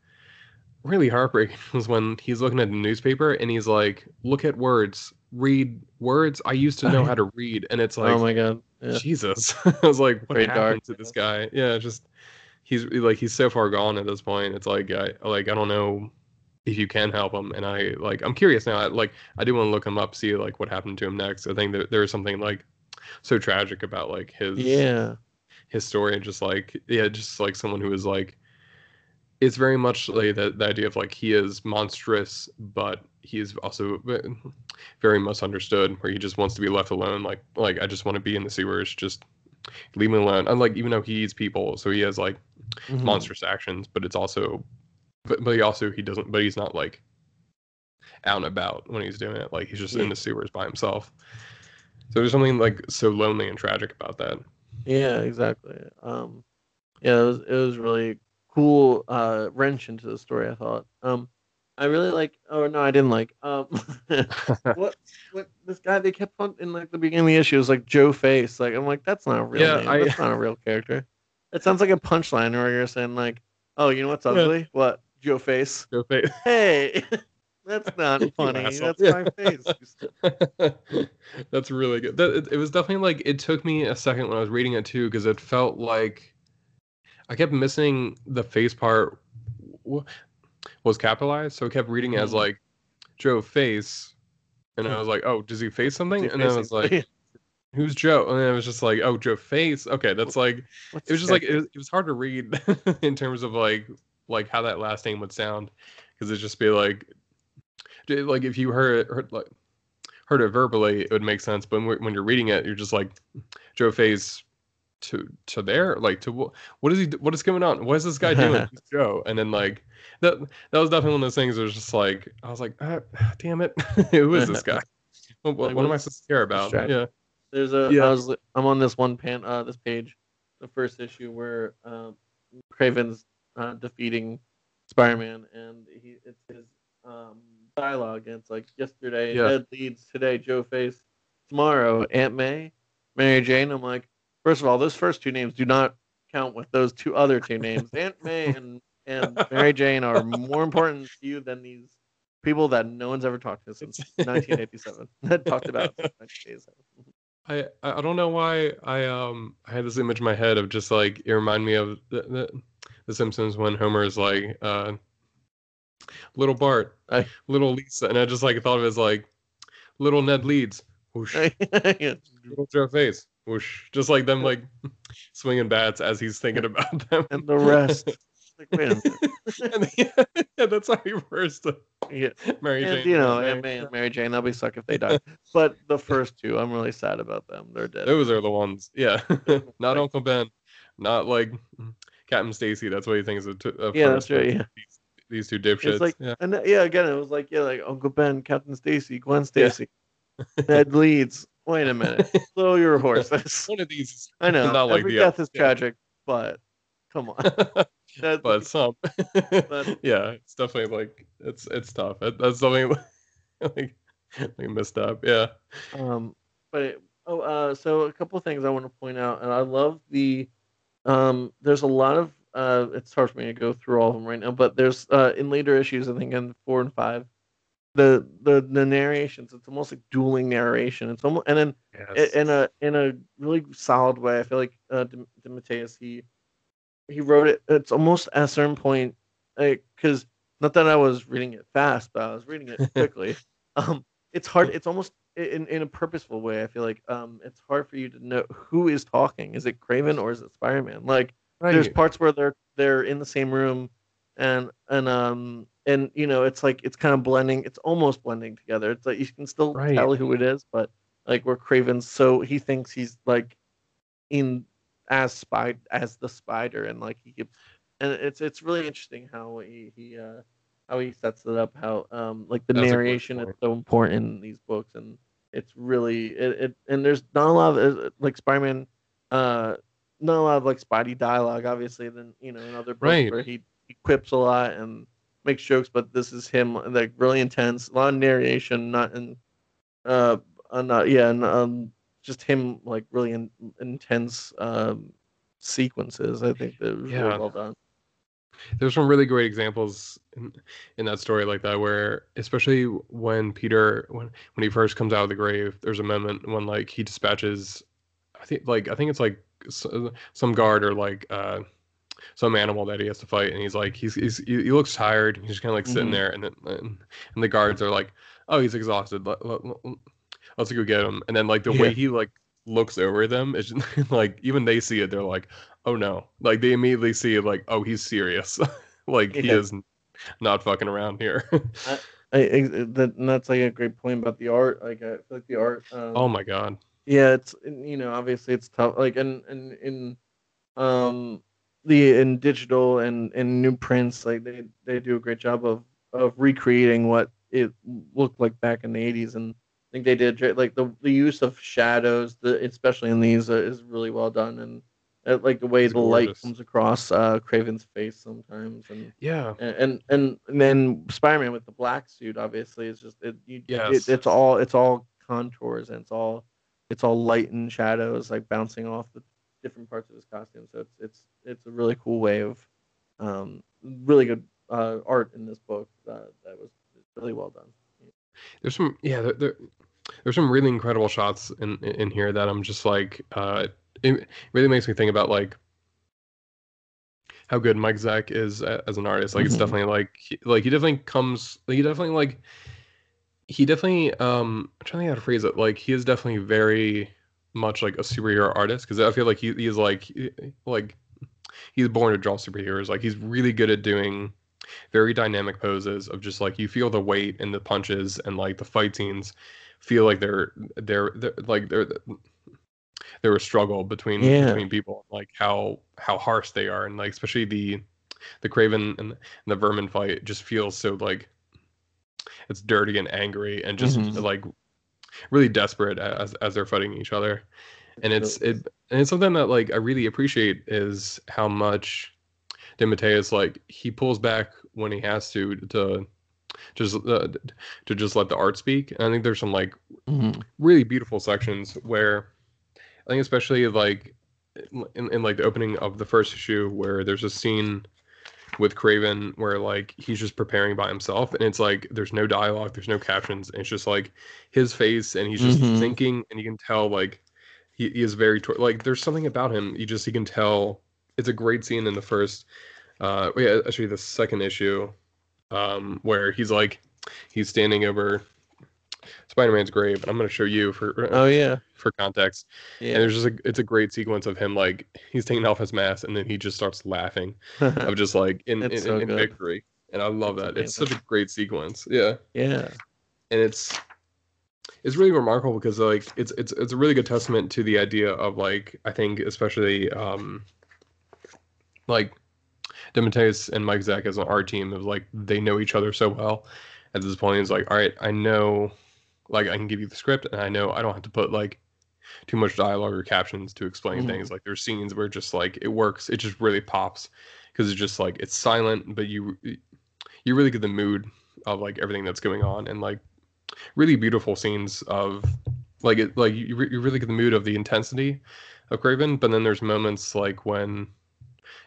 really heartbreaking was when he's looking at the newspaper and he's like look at words read words i used to know how to read and it's like oh my god. Yeah. Jesus. I was like, what Very happened dark, to this guy? Yeah, just he's like he's so far gone at this point. It's like I like I don't know if you can help him, and I like I'm curious now. I, like I do want to look him up, see like what happened to him next. I think that there's something like so tragic about like his Yeah. his story, and just like yeah, just like someone who is like it's very much like the, the idea of like he is monstrous, but he is also very misunderstood, where he just wants to be left alone. Like like I just want to be in the sewers, just leave me alone. Unlike even though he eats people, so he has like Mhm. monstrous actions, but it's also but but he also he doesn't but he's not like out and about when he's doing it. Like he's just Yeah. in the sewers by himself. So there's something like so lonely and tragic about that. Yeah, exactly. Um, yeah, it was it was really cool uh, wrench into the story. I thought. Um, I really like. Oh no, I didn't like. Um, what what this guy they kept on in like the beginning of the issue was like Joe Face. Like I'm like that's not a real Yeah, name. I- That's not a real character. It sounds like a punchline where you're saying like, oh, you know what's Yeah. ugly? What Joe Face? Joe Face. Hey, that's not funny. That's Yeah. my face. That's really good. That it, it was definitely like it took me a second when I was reading it too because it felt like I kept missing the face part was capitalized, so I kept reading as Mhm. like Joe face, and I was like, oh, does he face something? And then I was like, who's Joe? And then it was just like, oh, Joe face. Okay, that's like What's it was just like it was, it was hard to read in terms of like like how that last name would sound because it'd just be like like if you heard it heard, like heard it verbally it would make sense but when, when you're reading it you're just like joe face to to there like to what what is he what is going on what is this guy doing joe and then like that that was definitely one of those things It was just like i was like ah, damn it who is this guy what, what, Like, what am i supposed to care about distracting? yeah There's a. Yeah. I was. I'm on this one pan. Uh, this page, the first issue where um, Kraven's uh, defeating Spider-Man, and he it's his um, dialogue. And it's like yesterday, Yeah. Ned Leeds today, Joe Face. Tomorrow, Aunt May, Mary Jane. I'm like, first of all, those first two names do not count with those two other two names. Aunt May and and Mary Jane are more important to you than these people that no one's ever talked to since 1987. that talked about since 1987. I I don't know why I um I had this image in my head of just like it reminded me of the the, the Simpsons when Homer is like uh little Bart, I- little Lisa, and I just like thought of it as like little Ned Leeds, whoosh, little Joe face, whoosh, just like them like swinging bats as he's thinking about them, and the rest. Like, wait a minute. and yeah, yeah, that's how he refers to Yeah. Mary And, Jane. you know, Mary- and Mary Jane, that'll be suck if they die. But the first two, I'm really sad about them. They're dead. Those are the ones. Yeah. not Uncle Ben. Not like Captain Stacy. That's what he thinks of. t- of Yeah, first, that's right, yeah. These, these two dipshits. It's like, yeah. and yeah, again, it was like, yeah, like Uncle Ben, Captain Stacy, Gwen Stacy, Ned Leeds. Wait a minute, slow your horses. One of these. is I know Not like every the death other. is tragic, but come on. That- but some. But- yeah, it's definitely like it's it's tough. That, that's something like like messed up. Yeah. Um, but it, oh, uh, so a couple of things I want to point out, and I love the. Um, there's a lot of. Uh, it's hard for me to go through all of them right now, but there's uh, in later issues, I think in four and five, the the the narrations. It's almost like dueling narration. It's almost and then i- in a in a really solid way. I feel like uh, he he wrote it. It's almost at a certain point because not that I was reading it fast, but I was reading it quickly. um, it's hard. It's almost in in a purposeful way. I feel like um, it's hard for you to know who is talking. Is it Kraven or is it Spider-Man? Like there's parts where they're they're in the same room and and um and you know it's like it's kind of blending it's almost blending together it's like you can still Right. tell who it is but like where kraven's so he thinks he's like in as spy as the spider and like he keeps and it's it's really interesting how he he uh how he sets it up how um like the That's narration is so important in these books and it's really it, it and there's not a lot of uh, like spider-man uh not a lot of like Spidey dialogue, obviously, than you know in other books Right. where he, he quips a lot and makes jokes, but this is him like really intense, a lot of narration, not in, uh, uh not yeah, and um, just him like really in, intense um sequences. I think that was Yeah. really well done. there's some really great examples in, in that story like that where especially when peter when when he first comes out of the grave there's a moment when like he dispatches i think like i think it's like some guard or like uh some animal that he has to fight and he's like he's, he's he looks tired he's just kind of like sitting Mhm. there and then and, and the guards are like oh he's exhausted let, let, let- let's go get him and then like the way he like looks over them is like even they see it they're like oh no like they immediately see it like oh he's serious like he is not fucking around here I, I that, and that's like a great point about the art. Like I feel like the art. Um, oh my god yeah it's you know obviously it's tough like and and in um the in digital and in new prints like they they do a great job of of recreating what it looked like back in the 80s and i think they did like the the use of shadows the especially in these uh, is really well done and uh, like the way It's the light comes across uh kraven's face sometimes and yeah and and, and, and then Spider-Man with the black suit, obviously, is just it, you, Yes. it. It's all it's all contours and it's all it's all light and shadows like bouncing off the different parts of his costume. So it's it's it's a really cool way of um really good uh, art in this book. Uh, that was really well done. there's some yeah there, there, there's some really incredible shots in in here that i'm just like uh it really makes me think about like how good mike zeck is as an artist like it's Mhm. definitely like like he definitely comes he definitely like he definitely um i'm trying to think how to phrase it like he is definitely very much like a superhero artist because i feel like he, he is like like he's born to draw superheroes like he's really good at doing very dynamic poses of just like you feel the weight and the punches and like the fight scenes feel like they're they're, they're like they're they're a struggle between Yeah. between people like how how harsh they are and like especially the the kraven and, the vermin fight just feels so like it's dirty and angry and just Mhm. like really desperate as as they're fighting each other and it's it and it's something that like I really appreciate is how much DeMatteis like he pulls back when he has to to just uh, to just let the art speak. And I think there's some like Mhm. really beautiful sections where I think especially like in, in like the opening of the first issue where there's a scene with Kraven where like he's just preparing by himself and it's like there's no dialogue, there's no captions, and it's just like his face and he's just Mhm. thinking and you can tell like he, he is very tor- like there's something about him you just you can tell it's a great scene in the first uh yeah actually the second issue um where he's like he's standing over Spider-Man's grave and I'm going to show you for Oh yeah, for context yeah. and there's just a it's a great sequence of him like he's taking off his mask and then he just starts laughing of just like in in, so in good. victory and I love It's that it's such a great sequence yeah yeah. and it's it's really remarkable because like it's it's it's a really good testament to the idea of like I think especially um like DeMatteis and Mike Zeck as an art team. It was like they know each other so well. At this point, it's like, all right, I know, like I can give you the script, and I know I don't have to put like too much dialogue or captions to explain Mhm. things. Like there's scenes where just like it works, it just really pops because it's just like it's silent, but you you really get the mood of like everything that's going on, and like really beautiful scenes of like it like you, re- you really get the mood of the intensity of Kraven. But then there's moments like when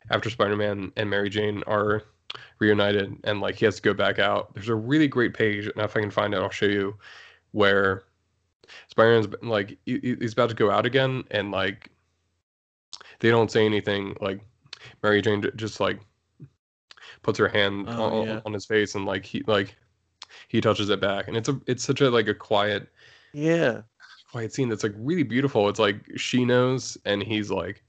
after Spider-Man and Mary Jane are reunited and like he has to go back out. There's a really great page, and if I can find it, I'll show you where Spider-Man's like he- he- he's about to go out again, and like they don't say anything. Like Mary Jane just like puts her hand Oh, on, yeah. on his face, and like he like he touches it back, and it's a it's such a like a quiet Yeah. quiet scene that's like really beautiful. It's like she knows, and he's like,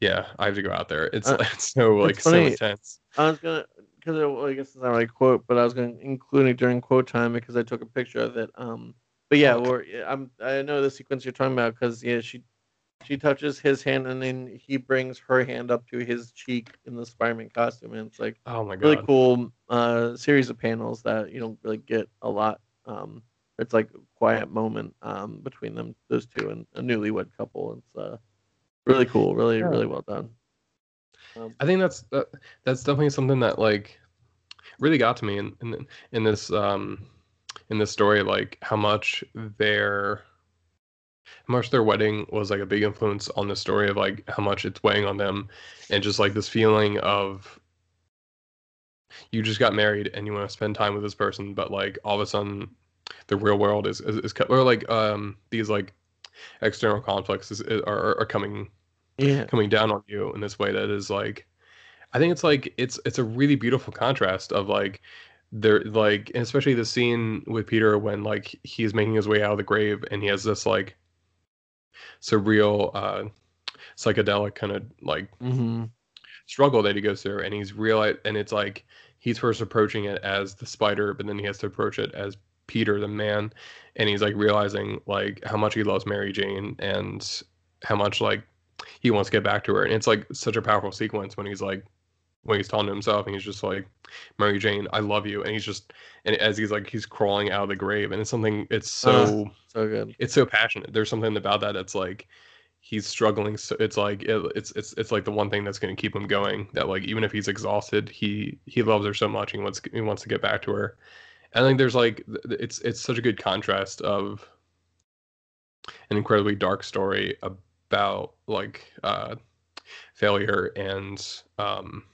"Yeah, I have to go out there." It's Uh, it's so like so intense. I was gonna, because well, I guess it's not really a quote, but I was gonna include it during quote time because I took a picture of it. Um, but yeah, or I'm I know the sequence you're talking about because yeah, she she touches his hand and then he brings her hand up to his cheek in the Spider-Man costume, and it's like Oh my god! really cool uh series of panels that you don't really get a lot. Um, it's like a quiet moment um between them, those two, and a newlywed couple. It's uh really cool, really Yeah. really well done. Um, I think that's that, that's definitely something that like really got to me in in, in this um in this story like how much their how much their wedding was like a big influence on the story of like how much it's weighing on them and just like this feeling of you just got married and you want to spend time with this person but like all of a sudden the real world is is, is or like um these like external conflicts is, are are coming yeah, coming down on you in this way that is like I think it's like it's it's a really beautiful contrast of like there like and especially the scene with Peter when like he's making his way out of the grave and he has this like surreal uh psychedelic kind of like hmm struggle that he goes through and he's realized and it's like he's first approaching it as the spider but then he has to approach it as peter the man and he's like realizing like how much he loves mary jane and how much like he wants to get back to her and it's like such a powerful sequence when he's like when he's talking to himself and he's just like mary jane i love you and he's just and as he's like he's crawling out of the grave and it's something it's so ah, so good. it's so passionate. There's something about that that's like he's struggling. So it's like it, it's it's it's like the one thing that's going to keep him going. That like even if he's exhausted, he he loves her so much. He wants he wants to get back to her. And I think there's like it's it's such a good contrast of an incredibly dark story about like uh failure and um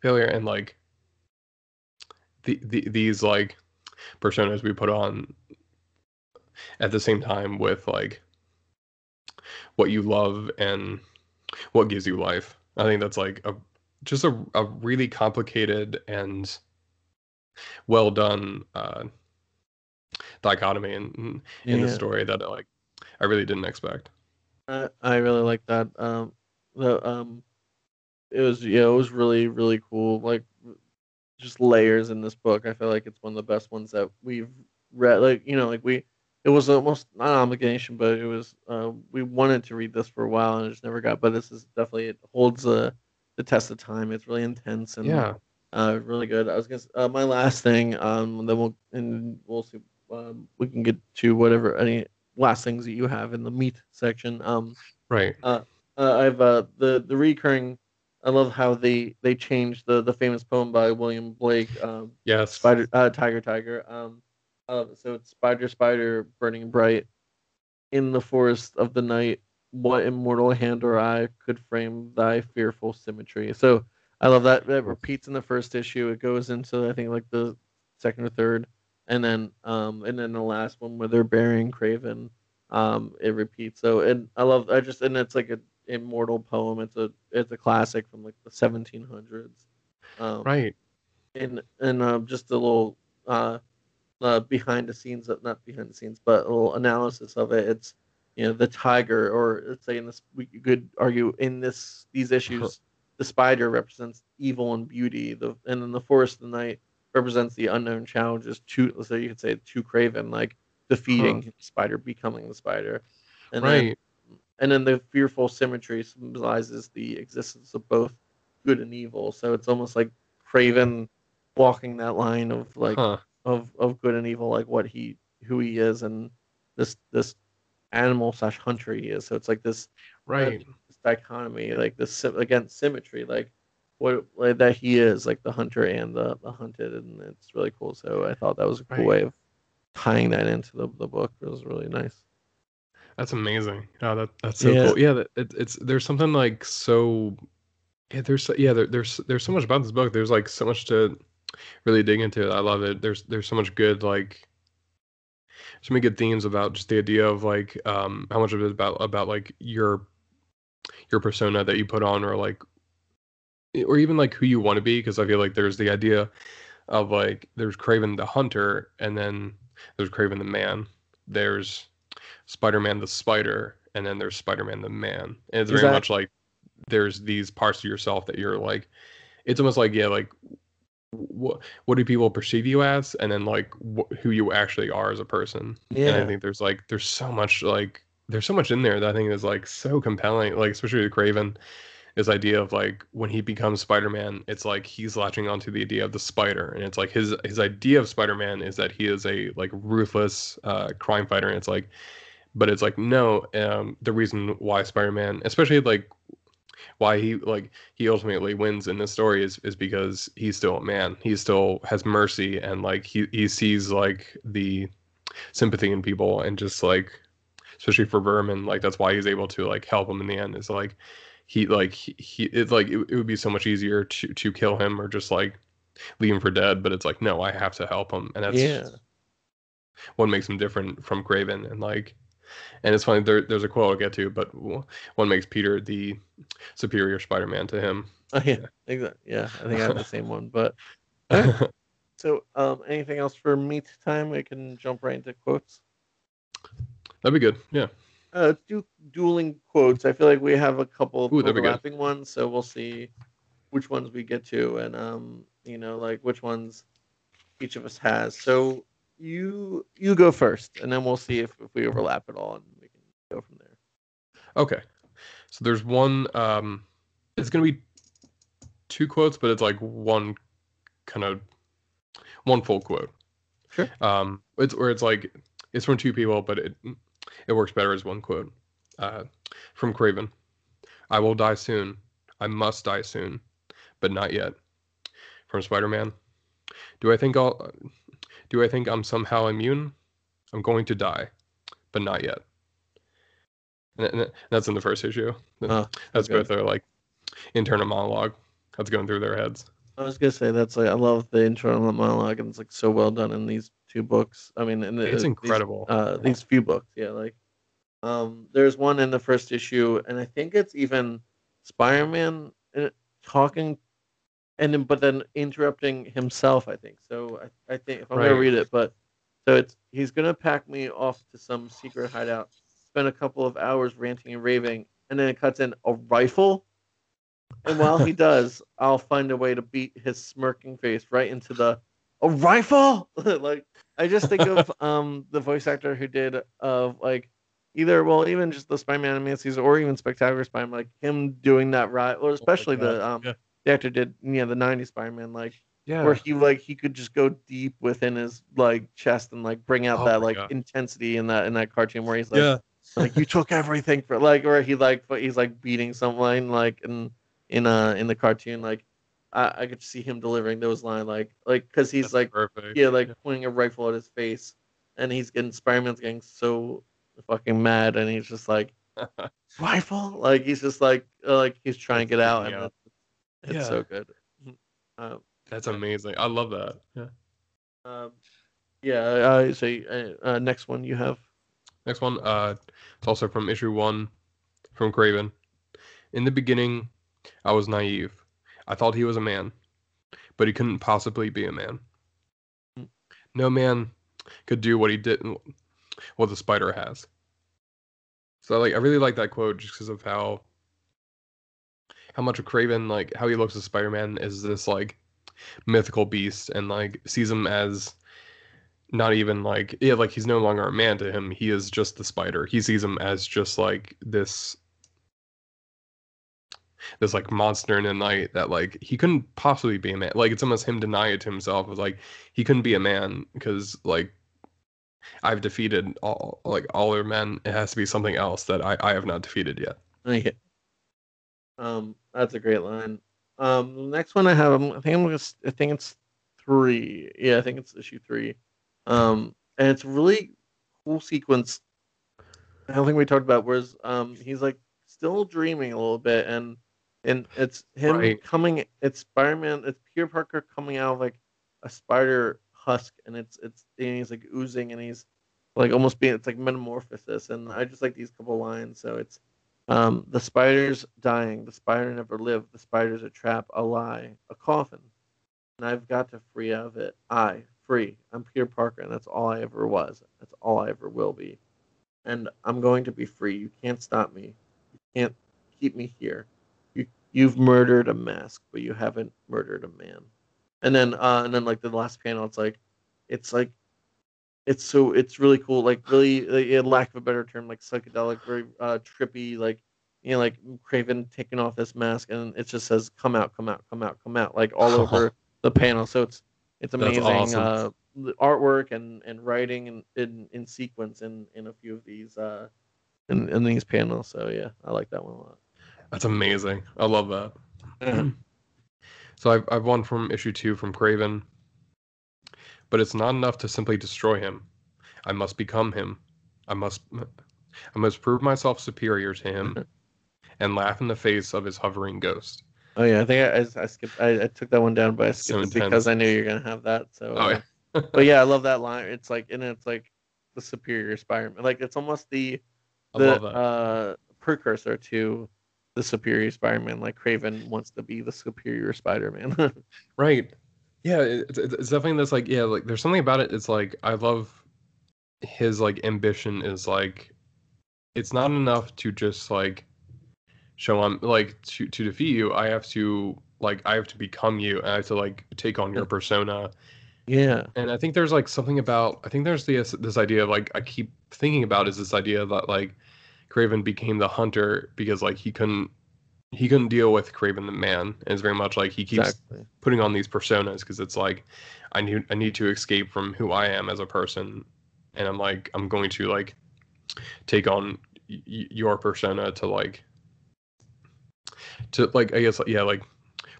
failure and like the, the these like personas we put on at the same time with like what you love and what gives you life. I think that's like a just a, a really complicated and well done uh, dichotomy in in Yeah. the story that like I really didn't expect. I, I really like that. Um, the um, it was yeah, it was really really cool. Like just layers in this book. I feel like it's one of the best ones that we've read. Like you know, like we it was almost not an obligation, but it was uh, we wanted to read this for a while and it just never got. But this is definitely it holds the the test of time. It's really intense and Yeah. uh, really good. I was gonna uh, my last thing. Um, then we'll and we'll see. Um, we can get to whatever any last things that you have in the meat section. Um, Right. uh, I've uh, the the recurring. I love how they they changed the the famous poem by William Blake, um, Yes. Spider uh, Tiger Tiger. Um, uh, so it's Spider Spider burning bright in the forest of the night. What immortal hand or eye could frame thy fearful symmetry? So I love that. That repeats in the first issue. It goes into I think like the second or third, and then um and then the last one where they're burying Kraven. Um, it repeats. So and I love. I just and it's like a immortal poem. It's a it's a classic from like the 1700s. Um, Right. and and uh, just a little uh, uh, behind the scenes, not behind the scenes, but a little analysis of it. It's you know the tiger, or let's say in this, we could argue in this these issues, the spider represents evil and beauty. The and then the forest of the night represents the unknown challenges. To so you could say to Kraven, like defeating the spider, becoming the spider, and then right. and then the fearful symmetry symbolizes the existence of both good and evil. So it's almost like Kraven walking that line of like Huh. of of good and evil, like what he who he is, and this this animal slash hunter he is. So it's like this Right. this dichotomy, like this again symmetry, like what like, that he is, like the hunter and the the hunted, and it's really cool. So I thought that was a cool Right. way of tying that into the the book. It was really nice. That's amazing. Oh, that that's so Yeah. cool. Yeah, that, it, it's there's something like so. Yeah, there's yeah there, there's there's so much about this book. There's like so much to really dig into. I love it. There's there's so much good like so many good themes about just the idea of like um how much of it is about about like your your persona that you put on or like Eh, or even like who you want to be because I feel like there's the idea of like there's Kraven the hunter and then there's Kraven the man. There's Spider-Man the spider and then there's Spider-Man the man. And it's very Exact- much like there's these parts of yourself that you're like it's almost like yeah like what what do people perceive you as and then like wh- who you actually are as a person yeah and i think there's like there's so much like there's so much in there that i think is like so compelling like especially with kraven this idea of like when he becomes spider-man it's like he's latching onto the idea of the spider and it's like his his idea of spider-man is that he is a like ruthless uh crime fighter and it's like but it's like no um the reason why spider-man especially like why he like he ultimately wins in this story is is because he's still a man. He still has mercy and like he he sees like the sympathy in people and just like especially for Vermin like that's why he's able to like help him in the end. Is like he like he, it's like it, it would be so much easier to to kill him or just like leave him for dead, but it's like no, I have to help him and that's Yeah. what makes him different from Kraven and like and it's funny there, there's a quote I'll get to, but what makes Peter the superior Spider-Man to him? Oh, yeah. Exactly. Yeah. I think I have the same one. But Alright. so, um, anything else for meet time? We can jump right into quotes. That'd be good. Yeah. Uh, let's do dueling quotes. I feel like we have a couple of Ooh, that'd be good. overlapping ones, so we'll see which ones we get to, and um, you know, like which ones each of us has. So you you go first, and then we'll see if, if we overlap at all, and we can go from there. Okay. So there's one. Um, it's gonna be two quotes, but it's like one kind of one full quote. Sure. Um, it's where it's like it's from two people, but it it works better as one quote. Uh, from Kraven, I will die soon. I must die soon, but not yet. From Spider-Man, do I think I'll do I think I'm somehow immune? I'm going to die, but not yet. And, that's in the first issue. Oh, that's okay. both their like internal monologue that's going through their heads. I was gonna say that's like I love the internal monologue, and it's like so well done in these two books. I mean, in the, It's these- incredible. uh, these few books. Yeah, like um, there's one in the first issue, and I think it's even Spider-Man uh, talking, and then but then interrupting himself. I think so. I, I think if I'm gonna read it, but so it's he's gonna pack me off to some secret hideout, spend a couple of hours ranting and raving, and then it cuts in a rifle. And while he does, I'll find a way to beat his smirking face right into the a rifle. like I just think of um the voice actor who did of like either well even just the Spider-Man animated series or even Spectacular Spider-Man, like him doing that right, or especially the um yeah. the actor did yeah the '90s Spider-Man like Yeah. where he like he could just go deep within his like chest and like bring out Oh that like God. intensity in that in that cartoon where he's like yeah. like you took everything for like or he like but he's like beating someone like in in uh in the cartoon like I, I could see him delivering those lines like like because he's That's like perfect. yeah like pointing a rifle at his face and he's getting Spider-Man's getting so fucking mad and he's just like rifle like he's just like uh, like he's trying to get out and Yeah. it's, it's Yeah. so good um, That's amazing. I love that. Yeah. um yeah uh, so uh, uh, next one you have Next one. Uh, it's also from issue one, from Kraven. In the beginning, I was naive. I thought he was a man, but he couldn't possibly be a man. No man could do what he did, what the spider has. So like, I really like that quote just because of how, how much of Kraven like how he looks at Spider-Man is this like mythical beast and like sees him as not even like yeah like he's no longer a man to him he is just the spider he sees him as just like this this like monster in the night that like he couldn't possibly be a man. Like it's almost him denying it to himself. was like he couldn't be a man because like I've defeated all like all other men. It has to be something else that I, I have not defeated yet. Yeah. Um, that's a great line. Um, the next one I have, I think I'm s- I think it's three. Yeah, I think it's issue three. Um, and it's really cool sequence. I don't think we talked about whereas um he's like still dreaming a little bit, and and it's him Right. coming. It's Spider-Man. It's Peter Parker coming out of like a spider husk, and it's it's and he's like oozing, and he's like almost being it's like metamorphosis, and I just like these couple lines. So it's um, the spider's dying. The spider never lived. The spider's a trap, a lie, a coffin. And I've got to free out of it. I, free. I'm Peter Parker, and that's all I ever was. That's all I ever will be. And I'm going to be free. You can't stop me. You can't keep me here. You, you've murdered a mask, but you haven't murdered a man. And then, uh, and then like the last panel, it's like, it's like, it's so it's really cool. Like really, like, in lack of a better term, like psychedelic, very uh, trippy, like you know, like Kraven taking off this mask, and it just says "Come out, come out, come out, come out," like all over the panel. So it's it's amazing awesome. uh, the artwork and and writing and in in sequence in in a few of these uh in, in these panels. So yeah, I like that one a lot. That's amazing. I love that. So I've I've one from issue two from Kraven. But it's not enough to simply destroy him. I must become him. I must I must prove myself superior to him and laugh in the face of his hovering ghost. Oh yeah, I think I, I, I skipped. I, I took that one down, but I skipped So it because I knew you're gonna have that. So, Oh uh, yeah. but yeah, I love that line. It's like, and it's like the superior Spider-Man. Like it's almost the the uh, precursor to the superior Spider-Man. Like Kraven wants to be the superior Spider-Man. Right. Yeah, it's, it's it's definitely this like yeah, like there's something about it. It's like I love his like ambition is like it's not enough to just like show I'm like to to defeat you. I have to like I have to become you. and I have to like take on your persona. yeah, And I think there's like something about I think there's this this idea of like I keep thinking about is this idea that like Kraven became the hunter because like he couldn't he couldn't deal with Kraven the man. And it's very much like he keeps exactly. putting on these personas because it's like I need I need to escape from who I am as a person, and I'm like I'm going to like take on y- your persona to like to like I guess yeah like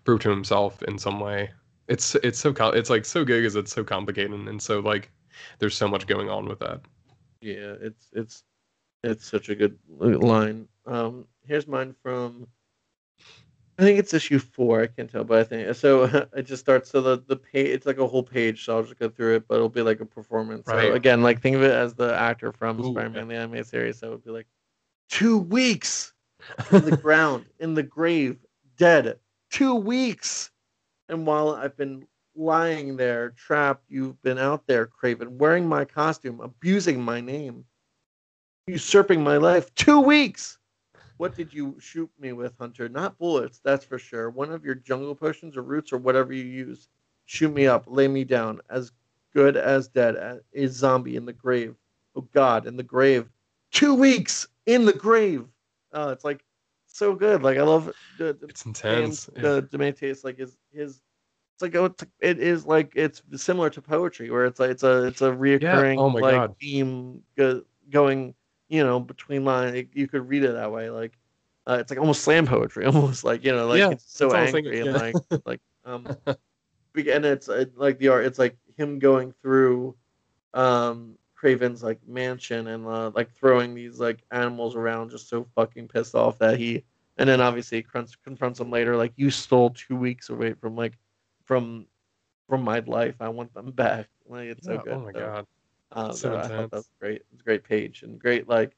prove to himself in some way. It's it's so com- it's like so good because it's so complicated and so like there's so much going on with that. Yeah, it's it's it's such a good line. Um, here's mine from. I think it's issue four. I can't tell, but I think so. It just starts. So the the page. It's like a whole page. So I'll just go through it, but it'll be like a performance. Right. So again, like think of it as the actor from Ooh, Spider-Man the anime series. So it would be like two weeks in the ground, in the grave, dead. Two weeks. And while I've been lying there, trapped, you've been out there, Kraven, wearing my costume, abusing my name, usurping my life. Two weeks. What did you shoot me with, Hunter? Not bullets, that's for sure. One of your jungle potions or roots or whatever you use. Shoot me up, lay me down, as good as dead, as a zombie in the grave. Oh God, in the grave. Two weeks in the grave. Oh, it's like so good. Like I love the, the It's intense. and the like his his it's like oh, it's, like it's similar to poetry where it's like it's a it's a oh reoccurring oh my like God. theme go, going you know between line you could read it that way like uh, it's like almost slam poetry almost like you know like Yeah, it's so that's what I was angry and yeah. like like um and it's uh, like the art it's like him going through um Kraven's like mansion and uh, like throwing these like animals around just so fucking pissed off that he and then obviously he confronts, confronts him later like you stole two weeks away from like from from my life i want them back like it's so good oh my so, god. Um, so I thought that was great it's a great page and great like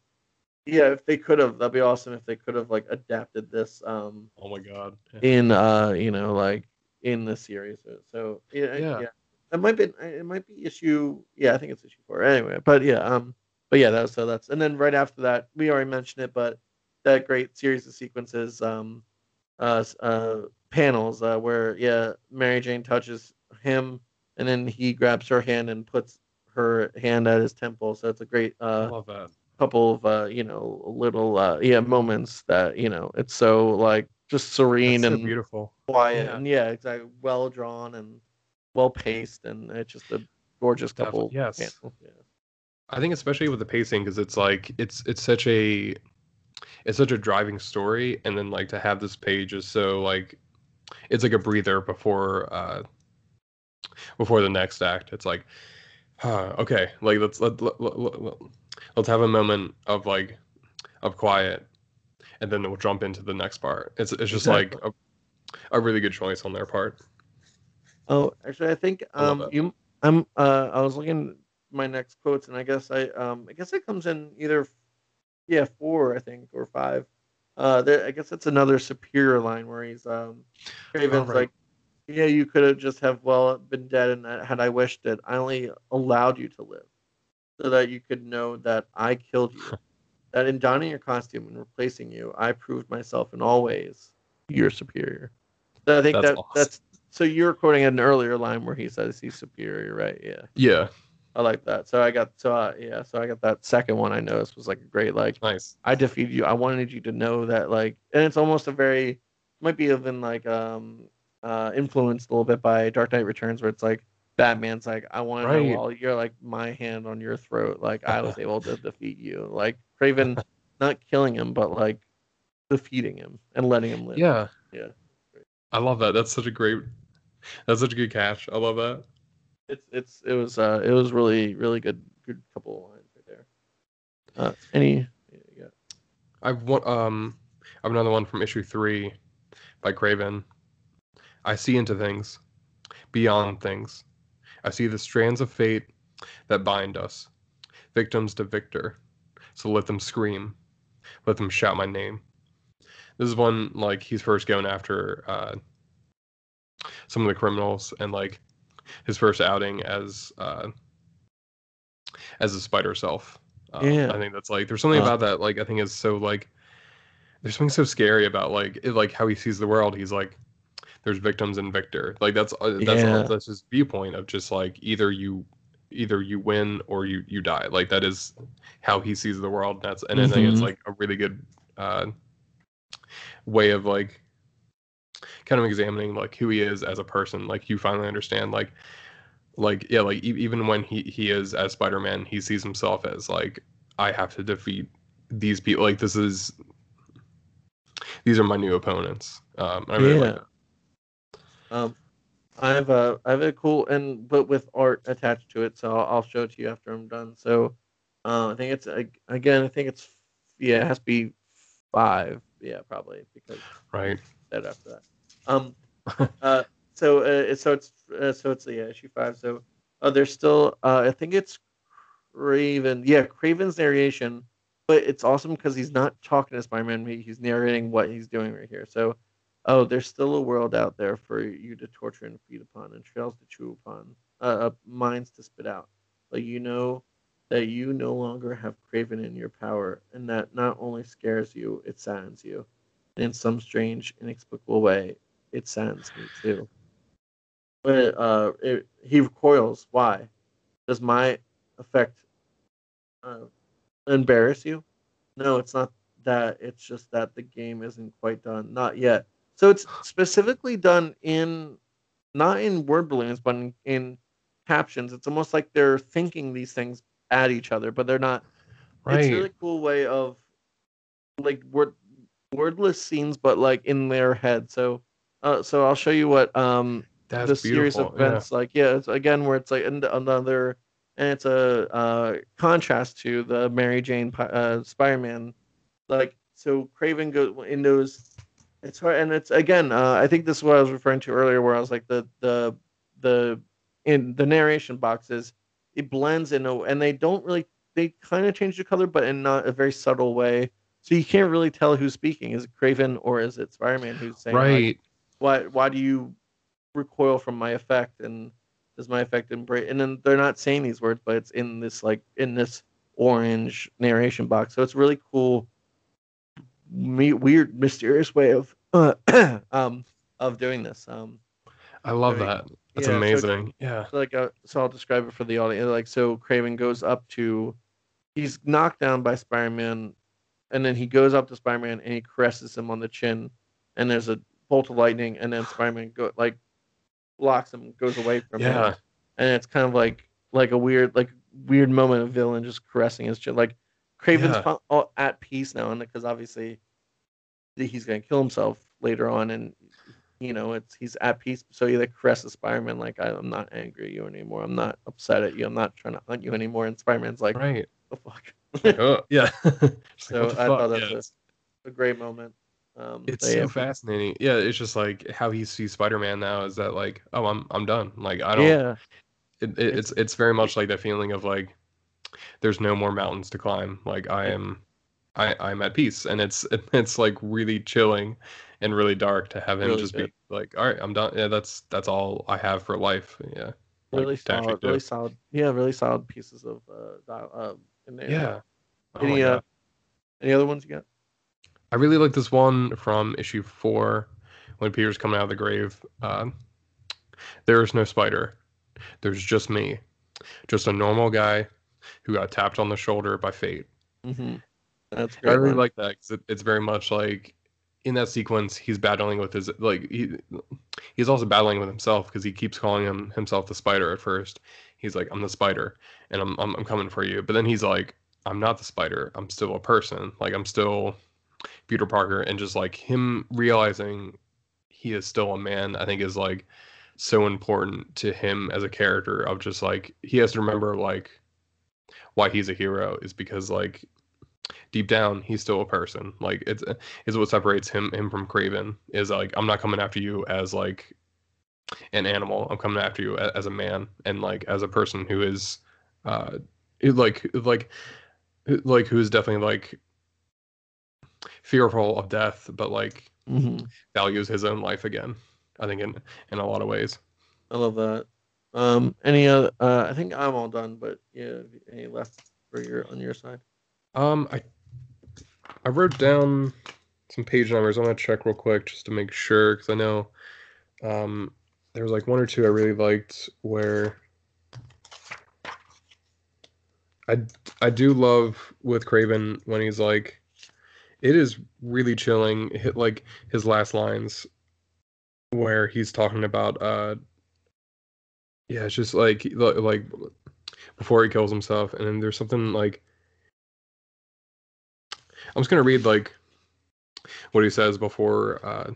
yeah if they could have that'd be awesome if they could have like adapted this um Oh my god. Yeah. in uh you know like in the series so, so yeah, Yeah. yeah it might be it might be issue yeah i think it's issue four anyway but yeah um but yeah that was so that's and then right after that we already mentioned it but that great series of sequences um uh uh panels uh where yeah mary jane touches him and then he grabs her hand and puts her hand at his temple so it's a great uh that. couple of uh you know little uh yeah moments that you know it's so like just serene so and beautiful. quiet Yeah. and yeah, exactly, well drawn and well paced, and it's just a gorgeous couple. Yes. Yeah. I think especially with the pacing because it's like it's it's such a it's such a driving story, and then like to have this page is so like it's like a breather before uh before the next act. It's like huh, okay, like let's let, let, let, let, let's have a moment of like of quiet, and then we'll jump into the next part. It's it's just like a, a really good choice on their part. Oh, actually, I think um that. you I'm uh I was looking at my next quotes, and I guess I um I guess it comes in either yeah four I think or five. Uh, there, I guess that's another superior line where he's um Kraven's right. like, yeah, you could have just have well been dead, and had I wished it, I only allowed you to live, so that you could know that I killed you. that in donning your costume and replacing you, I proved myself in all ways your superior. So I think That's that awesome. that's so you're quoting an earlier line where he says he's superior, right? Yeah, Yeah, I like that. So I got so uh, yeah, so I got that second one. I noticed was like a great like nice. I defeated you. I wanted you to know that like, and it's almost a very might be even like um uh influenced a little bit by Dark Knight Returns, where it's like Batman's like, I want to Right. know while you're like my hand on your throat, like I was able to defeat you. Like Kraven, not killing him, but like defeating him and letting him live. Yeah. Yeah. I love that. That's such a great that's such a good catch. I love that. it's it's it was uh it was really really good good couple of lines right there. Uh, any yeah. I've one um I've another one from issue three by Craven. I see into things, beyond things. I see the strands of fate that bind us, victims to victor. So let them scream, let them shout my name. This is one like he's first going after uh, some of the criminals and like his first outing as uh, as a spider self. Um, Yeah. I think that's like there's something Uh, about that like I think is so like there's something so scary about like it, like how he sees the world. He's like there's victims and victor. Like that's uh, that's Yeah. that's his viewpoint of just like either you either you win or you you die. Like that is how he sees the world. That's and I think it's Mhm. like a really good uh, way of like kind of examining like who he is as a person. Like you finally understand like like yeah like e- even when he he is as Spider-Man, he sees himself as like I have to defeat these people. Like this is these are my new opponents. Um, I really like Yeah. Um, I have a I have a cool and but with art attached to it, so I'll, I'll show it to you after I'm done. So, uh, I think it's ag- again, I think it's yeah, it has to be five, yeah, probably because. Right. that after that. Um, uh, so uh, it's- so it's uh, so it's yeah, issue five. So uh, there's still uh, I think it's Kraven, yeah, Kraven's narration, but it's awesome because he's not talking to Spider-Man. He's narrating what he's doing right here. So, oh, there's still a world out there for you to torture and feed upon, and trails to chew upon, uh, uh, minds to spit out. But you know that you no longer have Kraven in your power, and that not only scares you, it saddens you. And in some strange, inexplicable way, it saddens me too. But uh, it, he recoils. Why? Does my effect uh, embarrass you? No, it's not that. It's just that the game isn't quite done. Not yet. So it's specifically done in, not in word balloons, but in, in captions. It's almost like they're thinking these things at each other, but they're not. Right. It's a really cool way of like word wordless scenes, but like in their head. So, uh, so I'll show you what um That's the series of beautiful. yeah. events like yeah it's again where it's like an- another and it's a uh contrast to the mary jane uh spider-man like so kraven goes in those it's hard and it's again uh i think this is what i was referring to earlier where i was like the the the in the narration boxes it blends in a and they don't really they kind of change the color but in not a very subtle way. So you can't really tell who's speaking. Is it kraven or is it spider-man who's saying like, Right. why why do you recoil from my effect and does my effect embrace and then they're not saying these words but it's in this like in this orange narration box. So it's really cool me- weird mysterious way of uh, um of doing this um I love Very- that. That's yeah, so it's- amazing. yeah. so like uh, so I'll describe it for the audience. Like so, Kraven goes up to, he's knocked down by Spider-Man, and then he goes up to Spider-Man and he caresses him on the chin, and there's a bolt of lightning, and then Spider-Man go like blocks him, goes away from him, Yeah. and it's kind of like like a weird like weird moment of villain just caressing his chin. Like Kraven's Yeah. at peace now, and because obviously he's gonna kill himself later on, and you know it's he's at peace. So he like caresses Spider-Man like I'm not angry at you anymore. I'm not upset at you. I'm not trying to hunt you anymore. And Spider-Man's like, Right. the fuck. Like, oh, yeah. Just like, So I fuck? thought that's Yeah, a- a great moment. Um, It's so yeah, fascinating. Yeah, it's just like how he sees Spider-Man now is that like, oh, I'm I'm done. Like I don't. yeah, It, it, it's it's very much like that feeling of like, there's no more mountains to climb. Like I am, I I'm at peace, and it's it's like really chilling, and really dark to have him Really just good. be like, all right, I'm done. Yeah, that's that's all I have for life. Yeah. Really actually solid, do. really solid. Yeah, really solid pieces of uh, uh in there. Yeah. Oh Any uh, any other ones you got? I really like this one from issue four when Peter's coming out of the grave. Uh, there is no spider. There's just me. Just a normal guy who got tapped on the shoulder by fate. Mm-hmm. That's I really like that 'cause it, it's very much like in that sequence he's battling with his like he he's also battling with himself because he keeps calling him himself the spider at first. He's like I'm the spider and I'm, I'm I'm coming for you. But then he's like I'm not the spider. I'm still a person. Like I'm still Peter Parker and just like him realizing he is still a man I think is like so important to him as a character of just like he has to remember like why he's a hero is because like deep down he's still a person like it's is what separates him him from kraven is like i'm not coming after you as like an animal i'm coming after you as a man and like as a person who is uh like like like who is definitely like fearful of death but like Mhm. values his own life again i think in in a lot of ways I love that. Um, any other? Uh, I think I'm all done. But yeah, any left for your on your side? Um, I I wrote down some page numbers. I'm gonna check real quick just to make sure because I know um there was like one or two I really liked where I I do love with Kraven when he's like it is really chilling hit like his last lines where he's talking about uh yeah it's just like like before he kills himself and then there's something like I'm just gonna read like what he says before uh,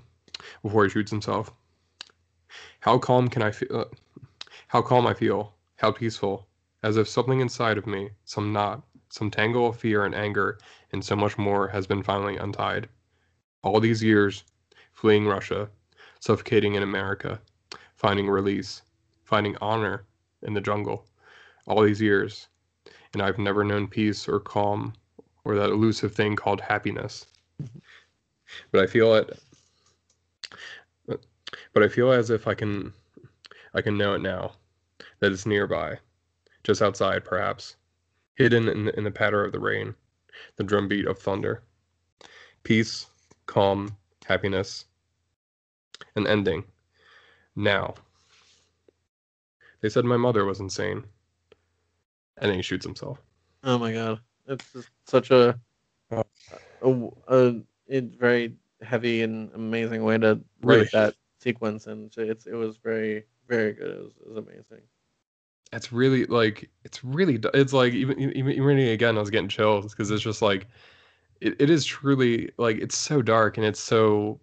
before he shoots himself. How calm can I feel? Uh, how calm I feel. How peaceful, as if something inside of me, some knot, some tangle of fear and anger, and so much more, has been finally untied. All these years, fleeing Russia, suffocating in America, finding release, finding honor in the jungle. All these years, and I've never known peace or calm or that elusive thing called happiness. Mm-hmm. But I feel it. But I feel as if I can, I can know it now, that it's nearby, just outside, perhaps, hidden in the, in the patter of the rain, the drumbeat of thunder. Peace, calm, happiness, an ending. Now. They said my mother was insane. And then he shoots himself. Oh my god, it's just such a Oh. a, a, very heavy and amazing way to Really. write that sequence, and it's it was very very good. It was, it was amazing. it's really like it's really it's like even even, even reading again i was getting chills because it's just like it, it is truly like it's so dark and it's so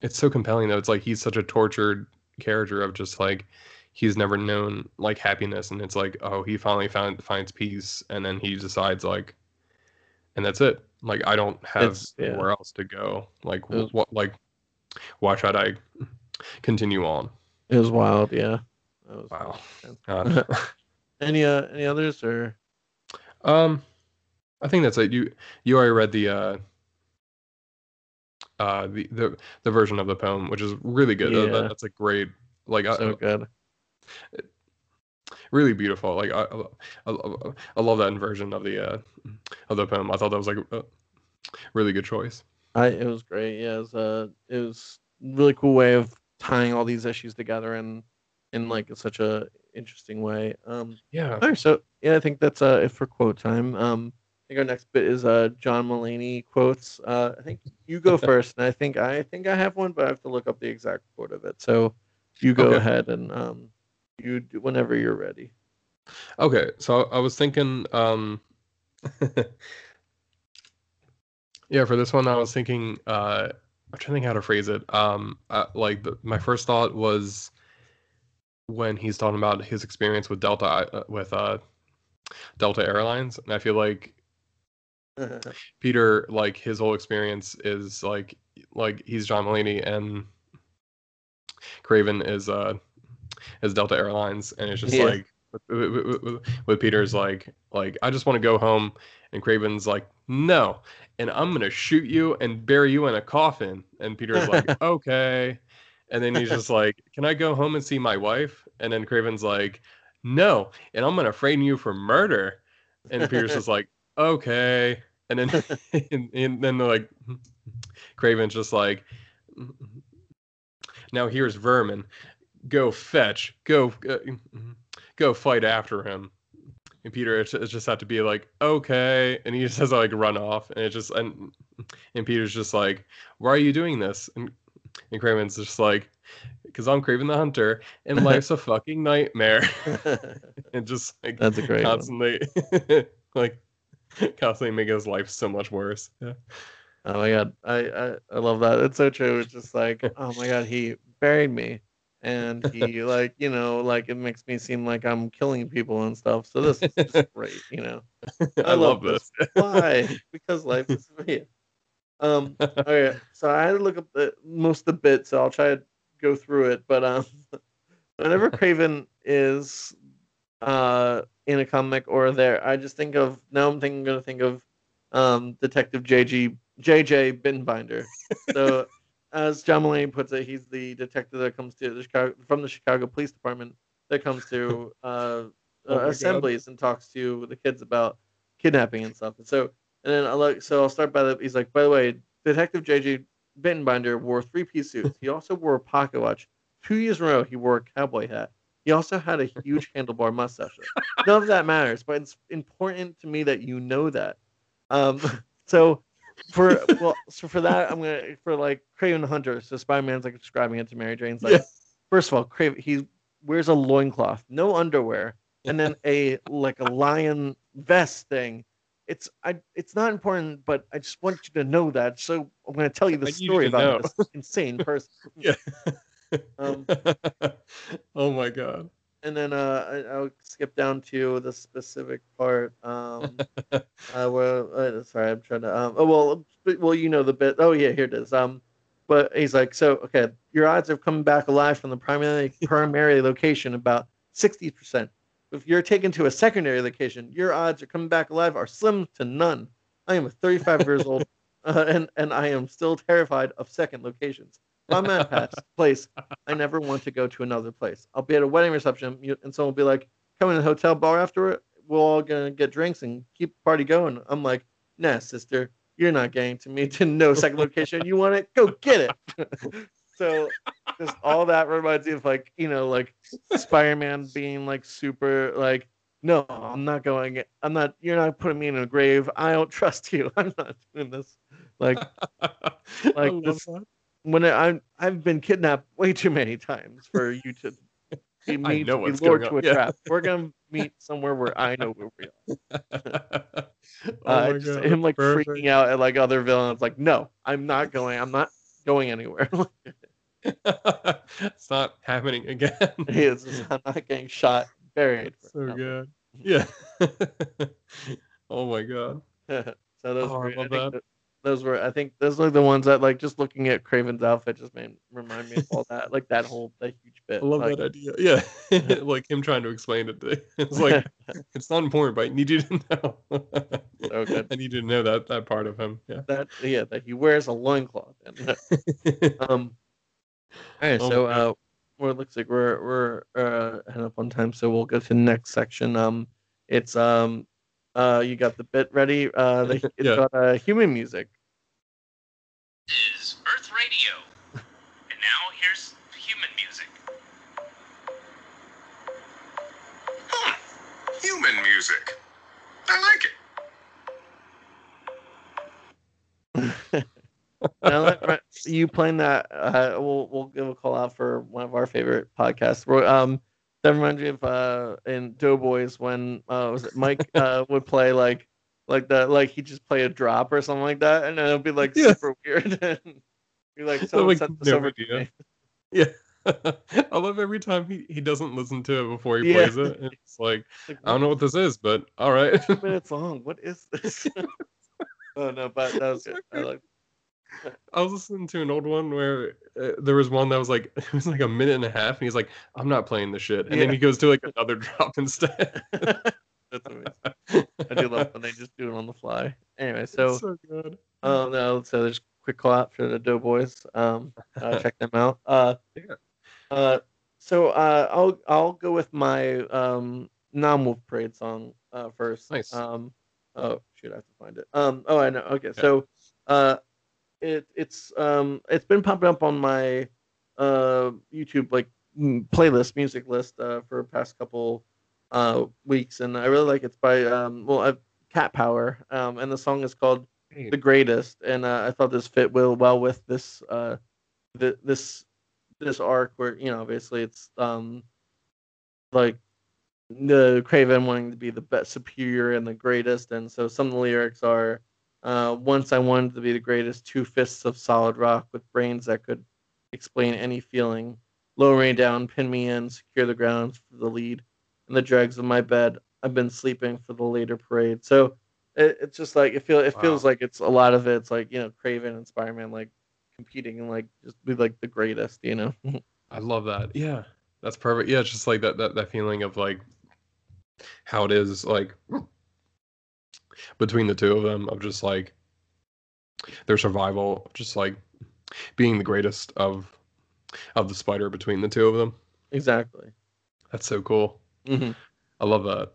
it's so compelling though it's like he's such a tortured character of just like he's never known like happiness and it's like oh he finally found finds peace and then he decides like and that's it like i don't have It's- yeah. anywhere else to go like was- what like why should i continue on It was wild, yeah. That was wow intense. Any uh any others or Um, I think that's it. You you already read the uh uh the the, the version of the poem, which is really good. That- that- Yeah. that's a great like I- so good? Really beautiful. Like I, I, I, I love that inversion of the uh of the poem. I thought that was like a really good choice. I it was great. Yeah, it was uh it was really cool way of tying all these issues together and in like such a interesting way. Um Yeah. all right, so yeah, I think that's uh it for quote time. Um I think our next bit is uh John Mulaney quotes. Uh, I think you go first, and I think I think I have one, but I have to look up the exact quote of it. So you go Okay. ahead and um, you do, whenever you're ready. Okay, so I was thinking, um, yeah, for this one, I was thinking, uh, I'm trying to think how to phrase it. Um, like the, my first thought was when he's talking about his experience with Delta, uh, with uh, Delta Airlines, and I feel like Peter, like his whole experience is like, like he's John Mulaney and Kraven is uh, is Delta Airlines, and it's just Yeah. like with, with, with, with Peter's like like I just want to go home, and Kraven's like no, and I'm gonna shoot you and bury you in a coffin, and Peter's like okay, and then he's just like can I go home and see my wife, and then Kraven's like no, and I'm gonna frame you for murder, and Peter's just like okay, and then and, and then like Kraven's just like now here's Vermin. Go fetch. Go uh, go fight after him. And Peter it's just have to be like, okay, and he just has to like run off, and it just and and Peter's just like, why are you doing this? And and Kraven's just like, because I'm Kraven the Hunter, and life's a fucking nightmare, and just like That's a great constantly like constantly making his life so much worse. Yeah. Oh my god, I, I I love that. It's so true. It's just like, oh my god, he buried me, and he like you know like it makes me seem like I'm killing people and stuff. So this is just great, you know. I, love this. Why? Because life is yeah. Um. Okay. So I had to look up the most of the bits, so I'll try to go through it. But um, whenever Kraven is uh in a comic or there, I just think of now. I'm thinking gonna think of um Detective JG JJ Bittenbinder. So as John Mulaney puts it, he's the detective that comes to the Chicago from the Chicago Police Department that comes to uh, Oh uh, God. assemblies and talks to the kids about kidnapping and stuff. And so, and then I like, so I'll start by the. He's like, by the way, Detective JJ Bittenbinder wore three piece suits. He also wore a pocket watch. Two years in a row, he wore a cowboy hat. He also had a huge handlebar mustache. None of that matters, but it's important to me that you know that. Um, so for well, so for that, I'm gonna for like Kraven the Hunter. So Spider Man's like describing it to Mary Jane's like, Yeah. first of all, Kraven he wears a loincloth, no underwear, and then a like a lion vest thing. It's I it's not important, but I just want you to know that. So I'm gonna tell you the I need you story about this insane person. Yeah. Um, oh my god. And then uh, I, I'll skip down to the specific part. Um, uh, well, uh, sorry, I'm trying to. Um, oh well, well, you know the bit. Oh yeah, here it is. Um, but he's like, so okay, your odds of coming back alive from the primary primary location about sixty percent. If you're taken to a secondary location, your odds of coming back alive are slim to none. I am 35 years old, uh, and and I am still terrified of second locations. I'm at a place, I never want to go to another place. I'll be at a wedding reception, and someone will be like, "Come in the hotel bar after it. We're all gonna get drinks and keep the party going." I'm like, "Nah, sister, you're not getting to me to no second location. You want it? Go get it." so, just all that reminds me of like you know like Spider-Man being like super like. No, I'm not going. I'm not. You're not putting me in a grave. I don't trust you. I'm not doing this. Like Like this- that. When I, I'm I've been kidnapped way too many times for you to be me to be lured to a yeah. trap. We're gonna meet somewhere where I know where we are. oh Uh, my just God, him like perfect. freaking out at like other villains. Like, no, I'm not going. I'm not going anywhere. it's not happening again. He is- I'm not getting shot, buried. so nothing. good. Yeah. oh my god. so those Oh, I were, I think that. Those were I think those are the ones that like just looking at Kraven's outfit just made remind me of all that like that whole that huge bit. I love like, that idea. Yeah. like him trying to explain it. To, it's like it's not important, but I need you to know. So good. I need you to know that that part of him. Yeah. that yeah that he wears a loincloth. And, um. All right, Oh so uh, well, it looks like we're we're uh heading up on time, so we'll go to the next section. Um, it's um, uh, you got the bit ready. Uh, the, it's Yeah. got uh, human music. is Earth Radio. And now here's human music. Hmm. Human music. I like it. Now that- you playing that, uh, we'll we'll give a call out for one of our favorite podcasts. We're, Um, that reminds me of uh in Doughboys when uh was it Mike uh would play like like the like he just play a drop or something like that, and then it'll be like Yeah. super weird. and you're like, someone like, sent this no over idea. Yeah. I love every time he, he doesn't listen to it before he Yeah. plays it. It's like Like, I don't know what this is, but all right. minutes long. What is this? oh no, but that was good. I like. I was listening to an old one where uh, there was one that was like it was like a minute and a half, and he's like, "I'm not playing this shit," and then he goes to like another drop instead. That's amazing. I do love when they just do it on the fly. Anyway, so so good. Oh no! So there's a quick call out for the Doughboys. Um, uh, check them out. Uh, Yeah. uh, so uh, I'll I'll go with my um non-Wolf Parade song uh first. Nice. Um, oh shoot, I have to find it. Um, oh I know. Okay, so uh, it it's um it's been popping up on my uh YouTube like playlist music list uh for the past couple uh weeks, and I really like it. It's by um well uh, Cat Power um and the song is called the greatest, and uh, I thought this fit well well with this uh, th- this this arc where you know obviously it's um like the Kraven wanting to be the best, superior, and the greatest, and so some of the lyrics are. Uh, once I wanted to be the greatest, two fists of solid rock with brains that could explain any feeling. Lower me down, pin me in, secure the ground for the lead. and the dregs of my bed, I've been sleeping for the later parade. So it, it's just like it feel it feels like it's a lot of it's like you know Kraven and Spider-Man like competing and like just be like the greatest, you know. I love that. Yeah, that's perfect. Yeah, it's just like that that that feeling of like how it is like between the two of them of just like their survival, just like being the greatest of of the spider between the two of them. exactly. That's so cool. hmm I love that.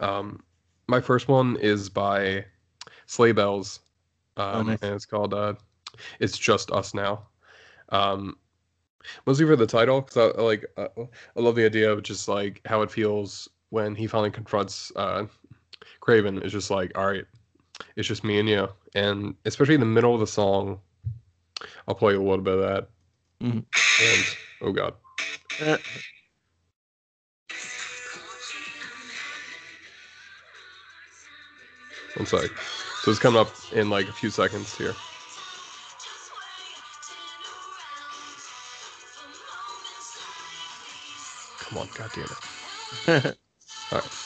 Um, my first one is by Sleigh Bells, um, nice. and it's called uh, "It's Just Us Now." Um, mostly for the title, because I I like uh, I love the idea of just like how it feels when he finally confronts uh, Kraven. is just like, all right, it's just me and you, and especially in the middle of the song, I'll play a little bit of that. Mhm. And oh god, Uh, one sec. So it's coming up in like a few seconds here. Come on, god damn it. All right.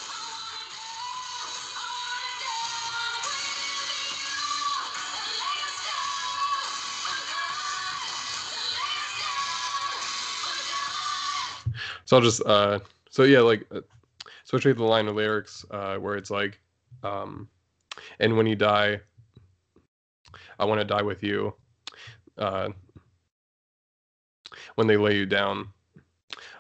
So I'll just uh so yeah, like uh, especially the line of lyrics uh where it's like um and when you die I want to die with you. Uh when they lay you down,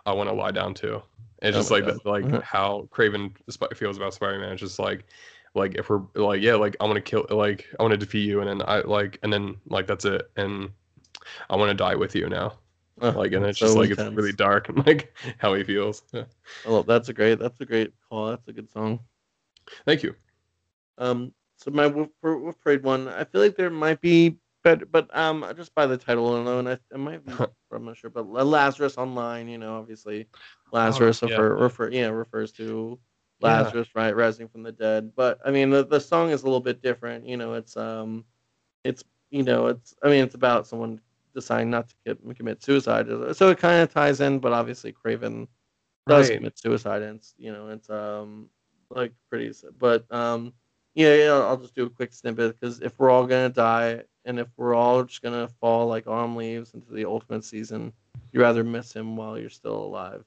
I want to lie down too. And Oh just like that, like Mhm. how Kraven feels about Spider-Man. It's just like like if we're like yeah, like I want to kill like I want to defeat you and then I like and then like that's it and I want to die with you now. Uh, Like and it's so just like intense. it's really dark and like how he feels. Yeah. I that's a great that's a great call. That's a good song. Thank you. Um, so my Wolf, Wolf Parade one, I feel like there might be better, but um, just by the title alone, I, it might be. I'm not sure, but Lazarus Online, you know, obviously, Lazarus Oh, yeah. refer, refer, yeah, refers to Yeah. Lazarus, right, rising from the dead. But I mean, the the song is a little bit different. You know, it's um, it's you know, it's I mean, it's about someone deciding not to get, commit suicide, so it kind of ties in. But obviously, Kraven does Right. commit suicide, and it's you know, it's um, like pretty, but um, yeah, yeah, I'll just do a quick snippet because if we're all gonna die, and if we're all just gonna fall like arm leaves into the ultimate season, you rather miss him while you're still alive.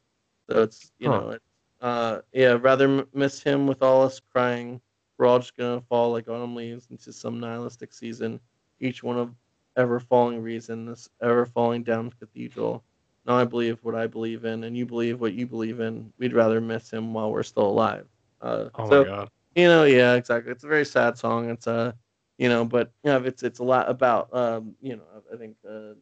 So it's you Huh. know, it's, uh, yeah, rather m- miss him with all us crying. We're all just gonna fall like autumn leaves into some nihilistic season. Each one of ever falling reason, this ever falling down cathedral. Now I believe what I believe in, and you believe what you believe in. We'd rather miss him while we're still alive. Uh, Oh so my god. you know, yeah, exactly. It's a very sad song. It's a, you know, but you know, it's it's a lot about, um, you know, I think uh,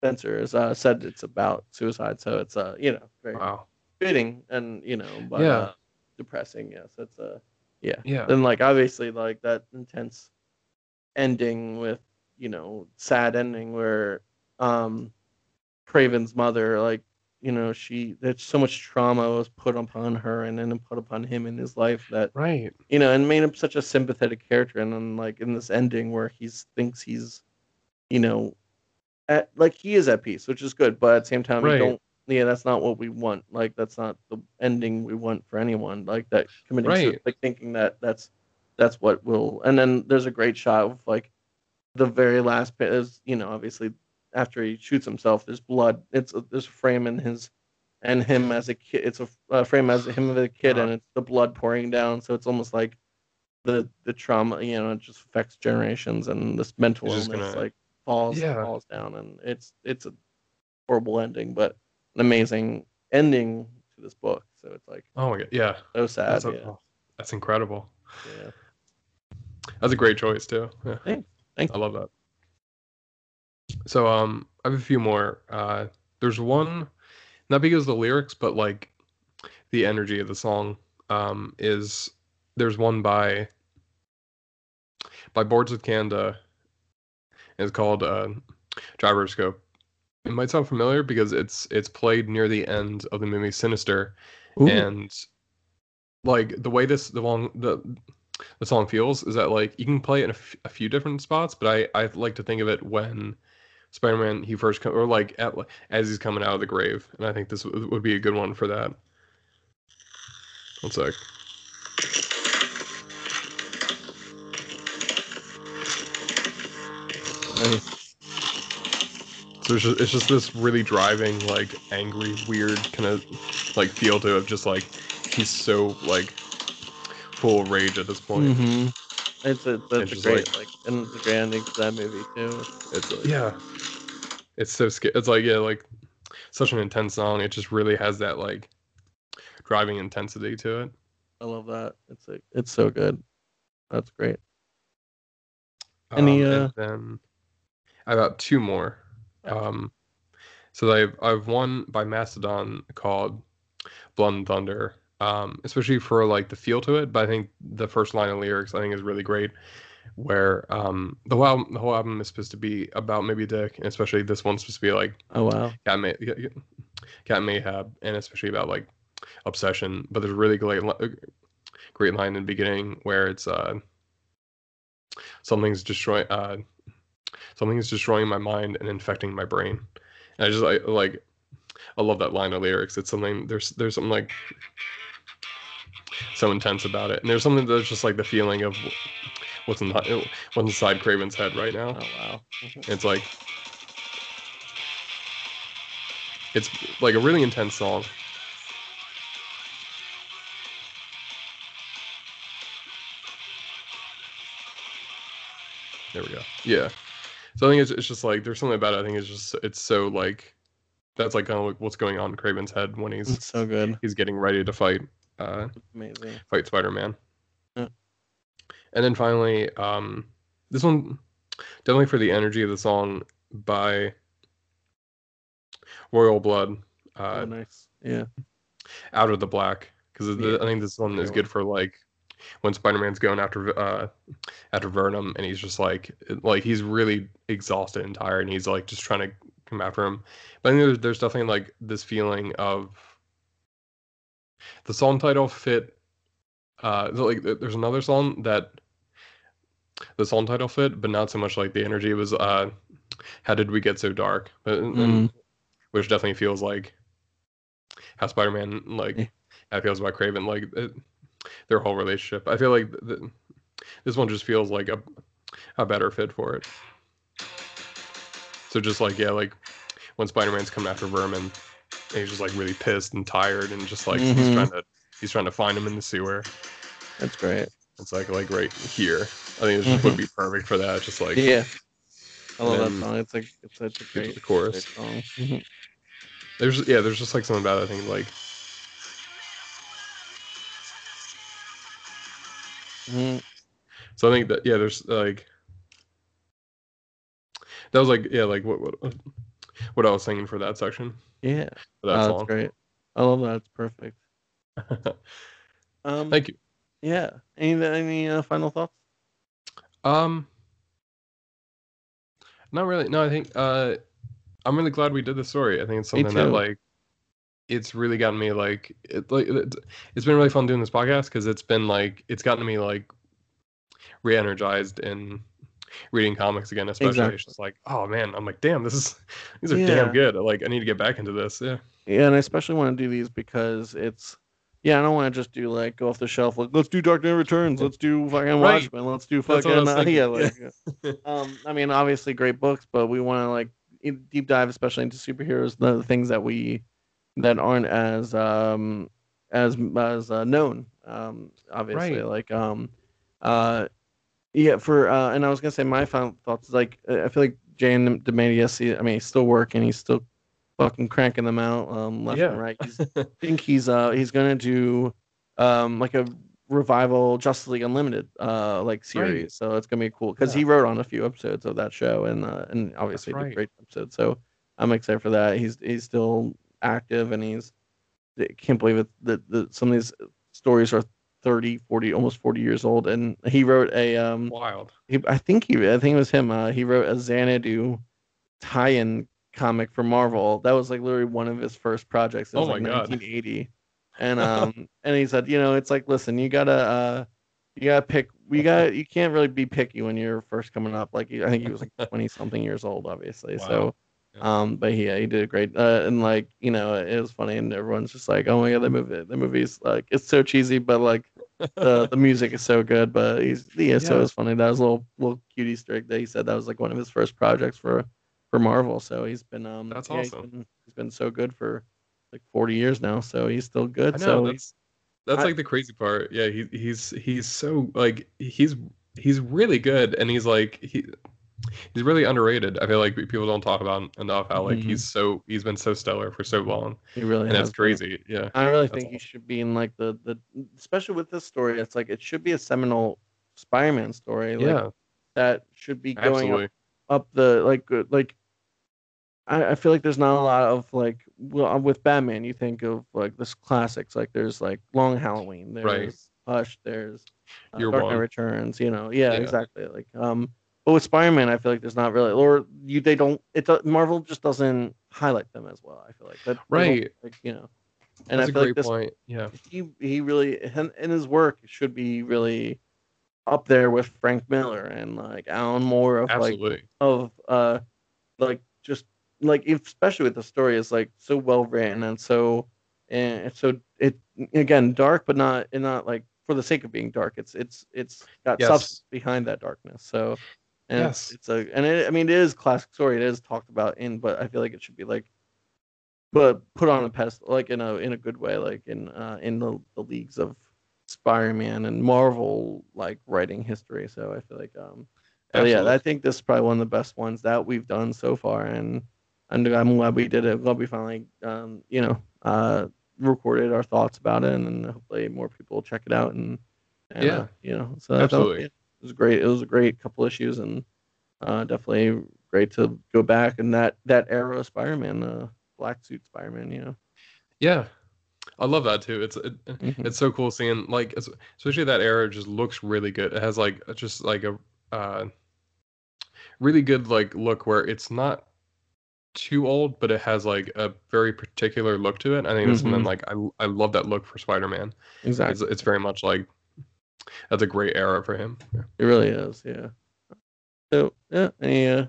Spencer has uh, said it's about suicide, so it's uh, you know, very Wow. fitting and you know, but Yeah. uh, depressing. Yes, it's uh, yeah. Yeah. Then like obviously like that intense ending with you know sad ending where um Kraven's mother like you know she there's so much trauma was put upon her and then put upon him in his life that Right. you know and made him such a sympathetic character and then like in this ending where he thinks he's you know at like he is at peace which is good but at the same time we Right. don't yeah that's not what we want like that's not the ending we want for anyone like that committing Right. like thinking that that's that's what will and then there's a great shot of like the very last bit is you know obviously after he shoots himself there's blood it's a, there's a frame in his and him as a kid it's a, a frame as him as a kid and Uh-huh. it's the blood pouring down so it's almost like the the trauma you know it just affects generations and this mental It's illness just gonna- like falls Yeah. falls down and it's it's a horrible ending but an amazing ending to this book so it's like Oh my god. Yeah. so sad That's, a- yeah, that's incredible. yeah. That's a great choice too. Yeah. Thanks. I love that. So um I have a few more. Uh there's one not because of the lyrics, but like the energy of the song um is there's one by by Boards of Canada. It's called uh Gyroscope. It might sound familiar because it's it's played near the end of the movie Sinister Ooh. and like the way this the long the the song feels is that like you can play it in a, f- a few different spots but i i like to think of it when spider-man he first come or like at, as he's coming out of the grave and i think this would would be a good one for that. One sec. So it's just, it's just this really driving like angry weird kind of like feel to it just like he's so like full rage at this point Mhm. It's a It's that's a great like, and it's a great ending to that movie too. It's yeah, it's so sca- it's like yeah, like such an intense song. It just really has that like driving intensity to it. I love that. It's like it's so good. That's great. Any, Um, uh, then I got two more. Yeah. Um, so I've I've one by Mastodon called Blood and Thunder. Um, especially for like the feel to it, but I think the first line of lyrics I think is really great. Where um the whole album, the whole album is supposed to be about Moby Dick, and especially this one's supposed to be like Oh wow. Cat May, Cat Mayhab, and especially about like obsession. But there's a really great, great line in the beginning where it's uh, something's destroying, uh, something's destroying my mind and infecting my brain. And I just I, like, I love that line of lyrics. It's something there's there's something like so intense about it, and there's something that's just like the feeling of what's in what's inside Kraven's head right now. Oh wow. Mhm. It's like it's like a really intense song. There we go. Yeah. So I think it's, it's just like there's something about it. I think it's just it's so like that's like kind of like what's going on in Kraven's head when he's It's so good. he's getting ready to fight uh Amazing. fight Spider-Man. Yeah. And then finally, um, this one definitely for the energy of the song by Royal Blood, uh, oh nice. Yeah. Out of the Black, because Yeah. I think this one is good for like when Spider-Man's going after uh after Venom, and he's just like like he's really exhausted and tired, and he's like just trying to come after him. But I think there's, there's definitely like this feeling of the song title fit uh like there's another song that the song title fit but not so much like the energy was uh how did we get so dark? But and- which definitely feels like how spider-man like Yeah. how it feels about kraven like it, their whole relationship. I feel like th- th- this one just feels like a a better fit for it. So just like yeah like when spider-man's coming after vermin and he's just like really pissed and tired and just like he's Mhm. trying to he's trying to find him in the sewer That's great. it's like like right here i think this would be perfect for that just like Yeah. I love that song. It's like it's such a great, the great chorus song. Mhm. there's yeah there's just like something about it i think like Mhm. so i think that yeah there's like that was like yeah like what what what i was singing for that section Yeah. for Oh, that that's great. I love that. It's perfect. Um, thank you Yeah. Any any uh, final thoughts? um Not really. No, I think uh, I'm really glad we did this story. I think it's something that like it's really gotten me like it like it, it's been really fun doing this podcast because it's been like it's gotten me like re-energized in reading comics again especially Exactly. it's just like oh man i'm like damn this is these are Yeah. damn good like i need to get back into this yeah Yeah, and I especially want to do these because it's yeah, I don't want to just do like go off the shelf like let's do Dark Knight Returns, let's do fucking Right. Watchmen, let's do That's I fucking uh, yeah, like, um, I mean obviously great books, but we want to like deep dive especially into superheroes, the, the things that we that aren't as um as as uh, known, um, obviously Right. like um uh yeah for uh and I was gonna say my final thoughts is like I feel like J.M. DeMatteis, he- I mean he's still working, he's still fucking cranking them out um left Yeah. and right. He's I think he's uh he's gonna do um like a revival Justice League Unlimited uh like series. So it's gonna be cool because he wrote on a few episodes of that show and uh, and obviously That's did great episodes. So I'm excited for that. He's he's still active and he's I can't believe it that that some of these stories are 30 40 almost 40 years old and he wrote a um wild he, I think he I think it was him uh he wrote a Xanadu tie-in comic for Marvel. That was like literally one of his first projects. It Oh was my like God. 1980. And um and he said, you know, it's like listen, you gotta uh you gotta pick. We got you can't really be picky when you're first coming up. Like I think he was like 20 something years old, obviously. So Wow. Yeah. Um, but he, yeah, he did a great. Uh, and like you know, it was funny, and everyone's just like, "Oh my god, the movie, the movie's like it's so cheesy, but like the the music is so good." But he's yeah, so it was funny. That was a little little cutie streak that he said that was like one of his first projects for for Marvel. So he's been um That's yeah, he's awesome. been, he's been so good for like 40 years now. So he's still good. Know so that's that's I- like the crazy part. Yeah, he he's he's so like he's he's really good, and he's like he he's really underrated. I feel like people don't talk about enough how like Mhm. he's so he's been so stellar for so long, he really and has that's been. crazy. Yeah, I really think he should be in like the the especially with this story. It's like it should be a seminal Spider-Man story. Like, yeah, that should be going up, up the like uh, like. I, I feel like there's not a lot of like well uh, with Batman you think of like this classics like there's like Long Halloween there's Right. Hush there's uh, Dark Knight Returns you know yeah, Yeah. exactly like um but with Spider-Man I feel like there's not really or you they don't it Marvel just doesn't highlight them as well I feel like that Right. like, you know and That's I a feel great like this point. Yeah, he he really and, and his work should be really up there with Frank Miller and like Alan Moore of like of uh like just like especially with the story is like so well written and so and it's so it again dark but not and not like for the sake of being dark it's it's it's got Yes. substance behind that darkness so and Yes. it's, a and it, I mean it is classic story it is talked about in but I feel like it should be like but put on a pedestal like in a in a good way like in uh in the, the leagues of Spider-Man and Marvel like writing history so I feel like um yeah, I think this is probably one of the best ones that we've done so far, and and I'm glad we did it. I'm glad we finally, um, you know, uh, recorded our thoughts about it, and hopefully more people check it out. And, and Yeah. uh, you know, so Absolutely. It was great. It was a great couple issues, and uh, definitely great to go back and that that era of Spider-Man, uh, black suit Spider-Man. You know, Yeah, I love that too. It's it, Mhm. it's so cool seeing like especially that era just looks really good. It has like just like a uh, really good like look where it's not too old, but it has like a very particular look to it. I think that's something Mhm. like I I love that look for Spider-Man. It's exactly. it's very much like that's a great era for him. Yeah. It really is, yeah. So yeah, I uh,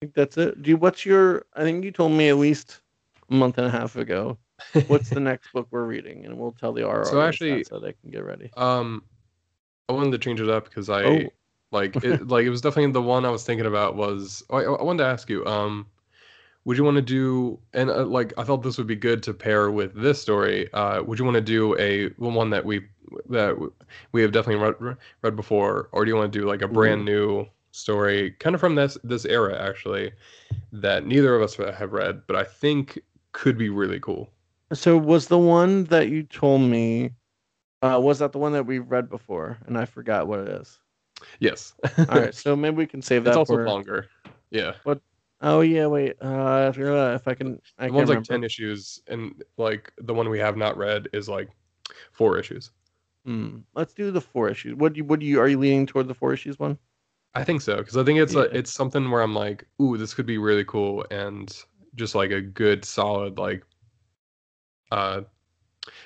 think that's it. Do you, what's your? I think you told me at least a month and a half ago. What's the next book we're reading, and we'll tell the RR So actually- so they can get ready. Um, I wanted to change it up because I Oh. like it. like it was definitely the one I was thinking about. Was oh, I, I wanted to ask you. Um, would you want to do and uh, like I thought this would be good to pair with this story. Uh, would you want to do a one that we that we have definitely read read before, or do you want to do like a brand new story, kind of from this this era actually, that neither of us have read, but I think could be really cool. So was the one that you told me? Uh, was that the one that we read before, and I forgot what it is? Yes. All right, so maybe we can save that. it's also for... longer. Yeah. Oh yeah, wait. Uh, if, you're, uh, if I can, I the one's like remember. 10 issues and like the one we have not read is like four issues Hmm. Let's do the four issues. What do you? What do you? Are you leaning toward the four issues one? I think so because I think it's a, it's something where I'm like, ooh, this could be really cool and just like a good solid like uh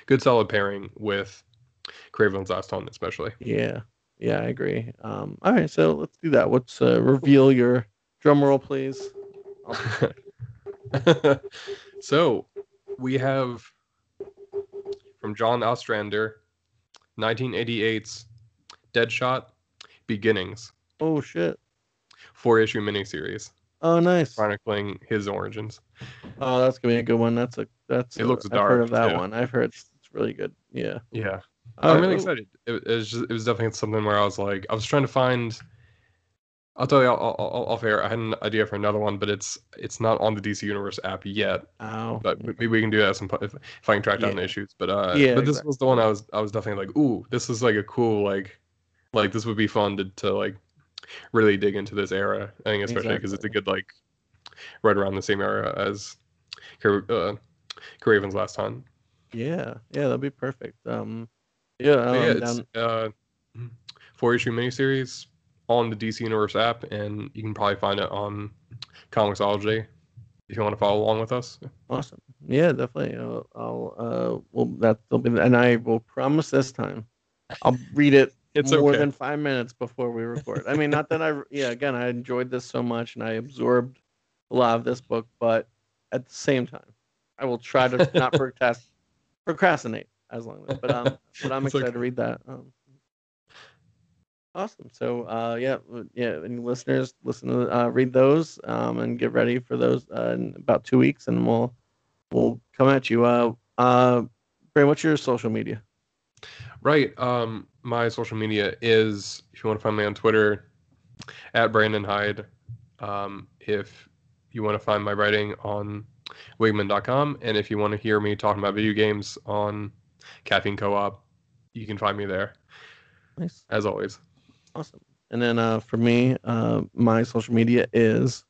good solid pairing with Kraven's Last Hunt especially. Yeah, yeah, I agree. Um, all right, so let's do that. Let's uh, reveal your drum roll, please. so we have from John Ostrander, 1988's Deadshot Beginnings, Oh shit! four issue miniseries Oh, nice. chronicling his origins. Oh, that's gonna be a good one. That's a that's. It a- looks I've heard of that yeah. one. I've heard it's, it's really good. Yeah. Yeah, All I'm really excited. It, it was just, it was definitely something where I was like, I was trying to find. I'll tell you, I'll, I'll. I had an idea for another one, but it's it's not on the DC Universe app yet. Ow. But maybe we can do that some if, if I can track down the issues. But uh, Yeah, but this exactly. was the one I was I was definitely like, ooh, this is like a cool like, like this would be fun to to like really dig into this era. I think especially because it's a good like right around the same era as uh, Kraven's Last time. Yeah, yeah, that'd be perfect. Um, yeah, um, yeah, it's down, uh, four issue miniseries on the DC Universe app, and you can probably find it on Comixology if you want to follow along with us. awesome. Yeah, definitely. I'll, I'll uh, well, that'll be, and I will promise this time, I'll read it It's more okay. than five minutes before we record. I mean, not that I, yeah, again, I enjoyed this so much and I absorbed a lot of this book, but at the same time, I will try to not procrast- procrastinate as long as, but um, but I'm It's excited okay. to read that. Um, awesome. So, uh, yeah, yeah, any listeners listen to, uh, read those, um, and get ready for those uh, in about two weeks, and we'll we'll come at you. Uh, uh, Bray, what's your social media? Right. Um, my social media is if you want to find me on Twitter at Brandon Hyde. Um, if you want to find my writing on Wigman.com, and if you want to hear me talking about video games on Caffeine Co-op, you can find me there Nice. as always. Awesome. And then uh, for me, uh, my social media is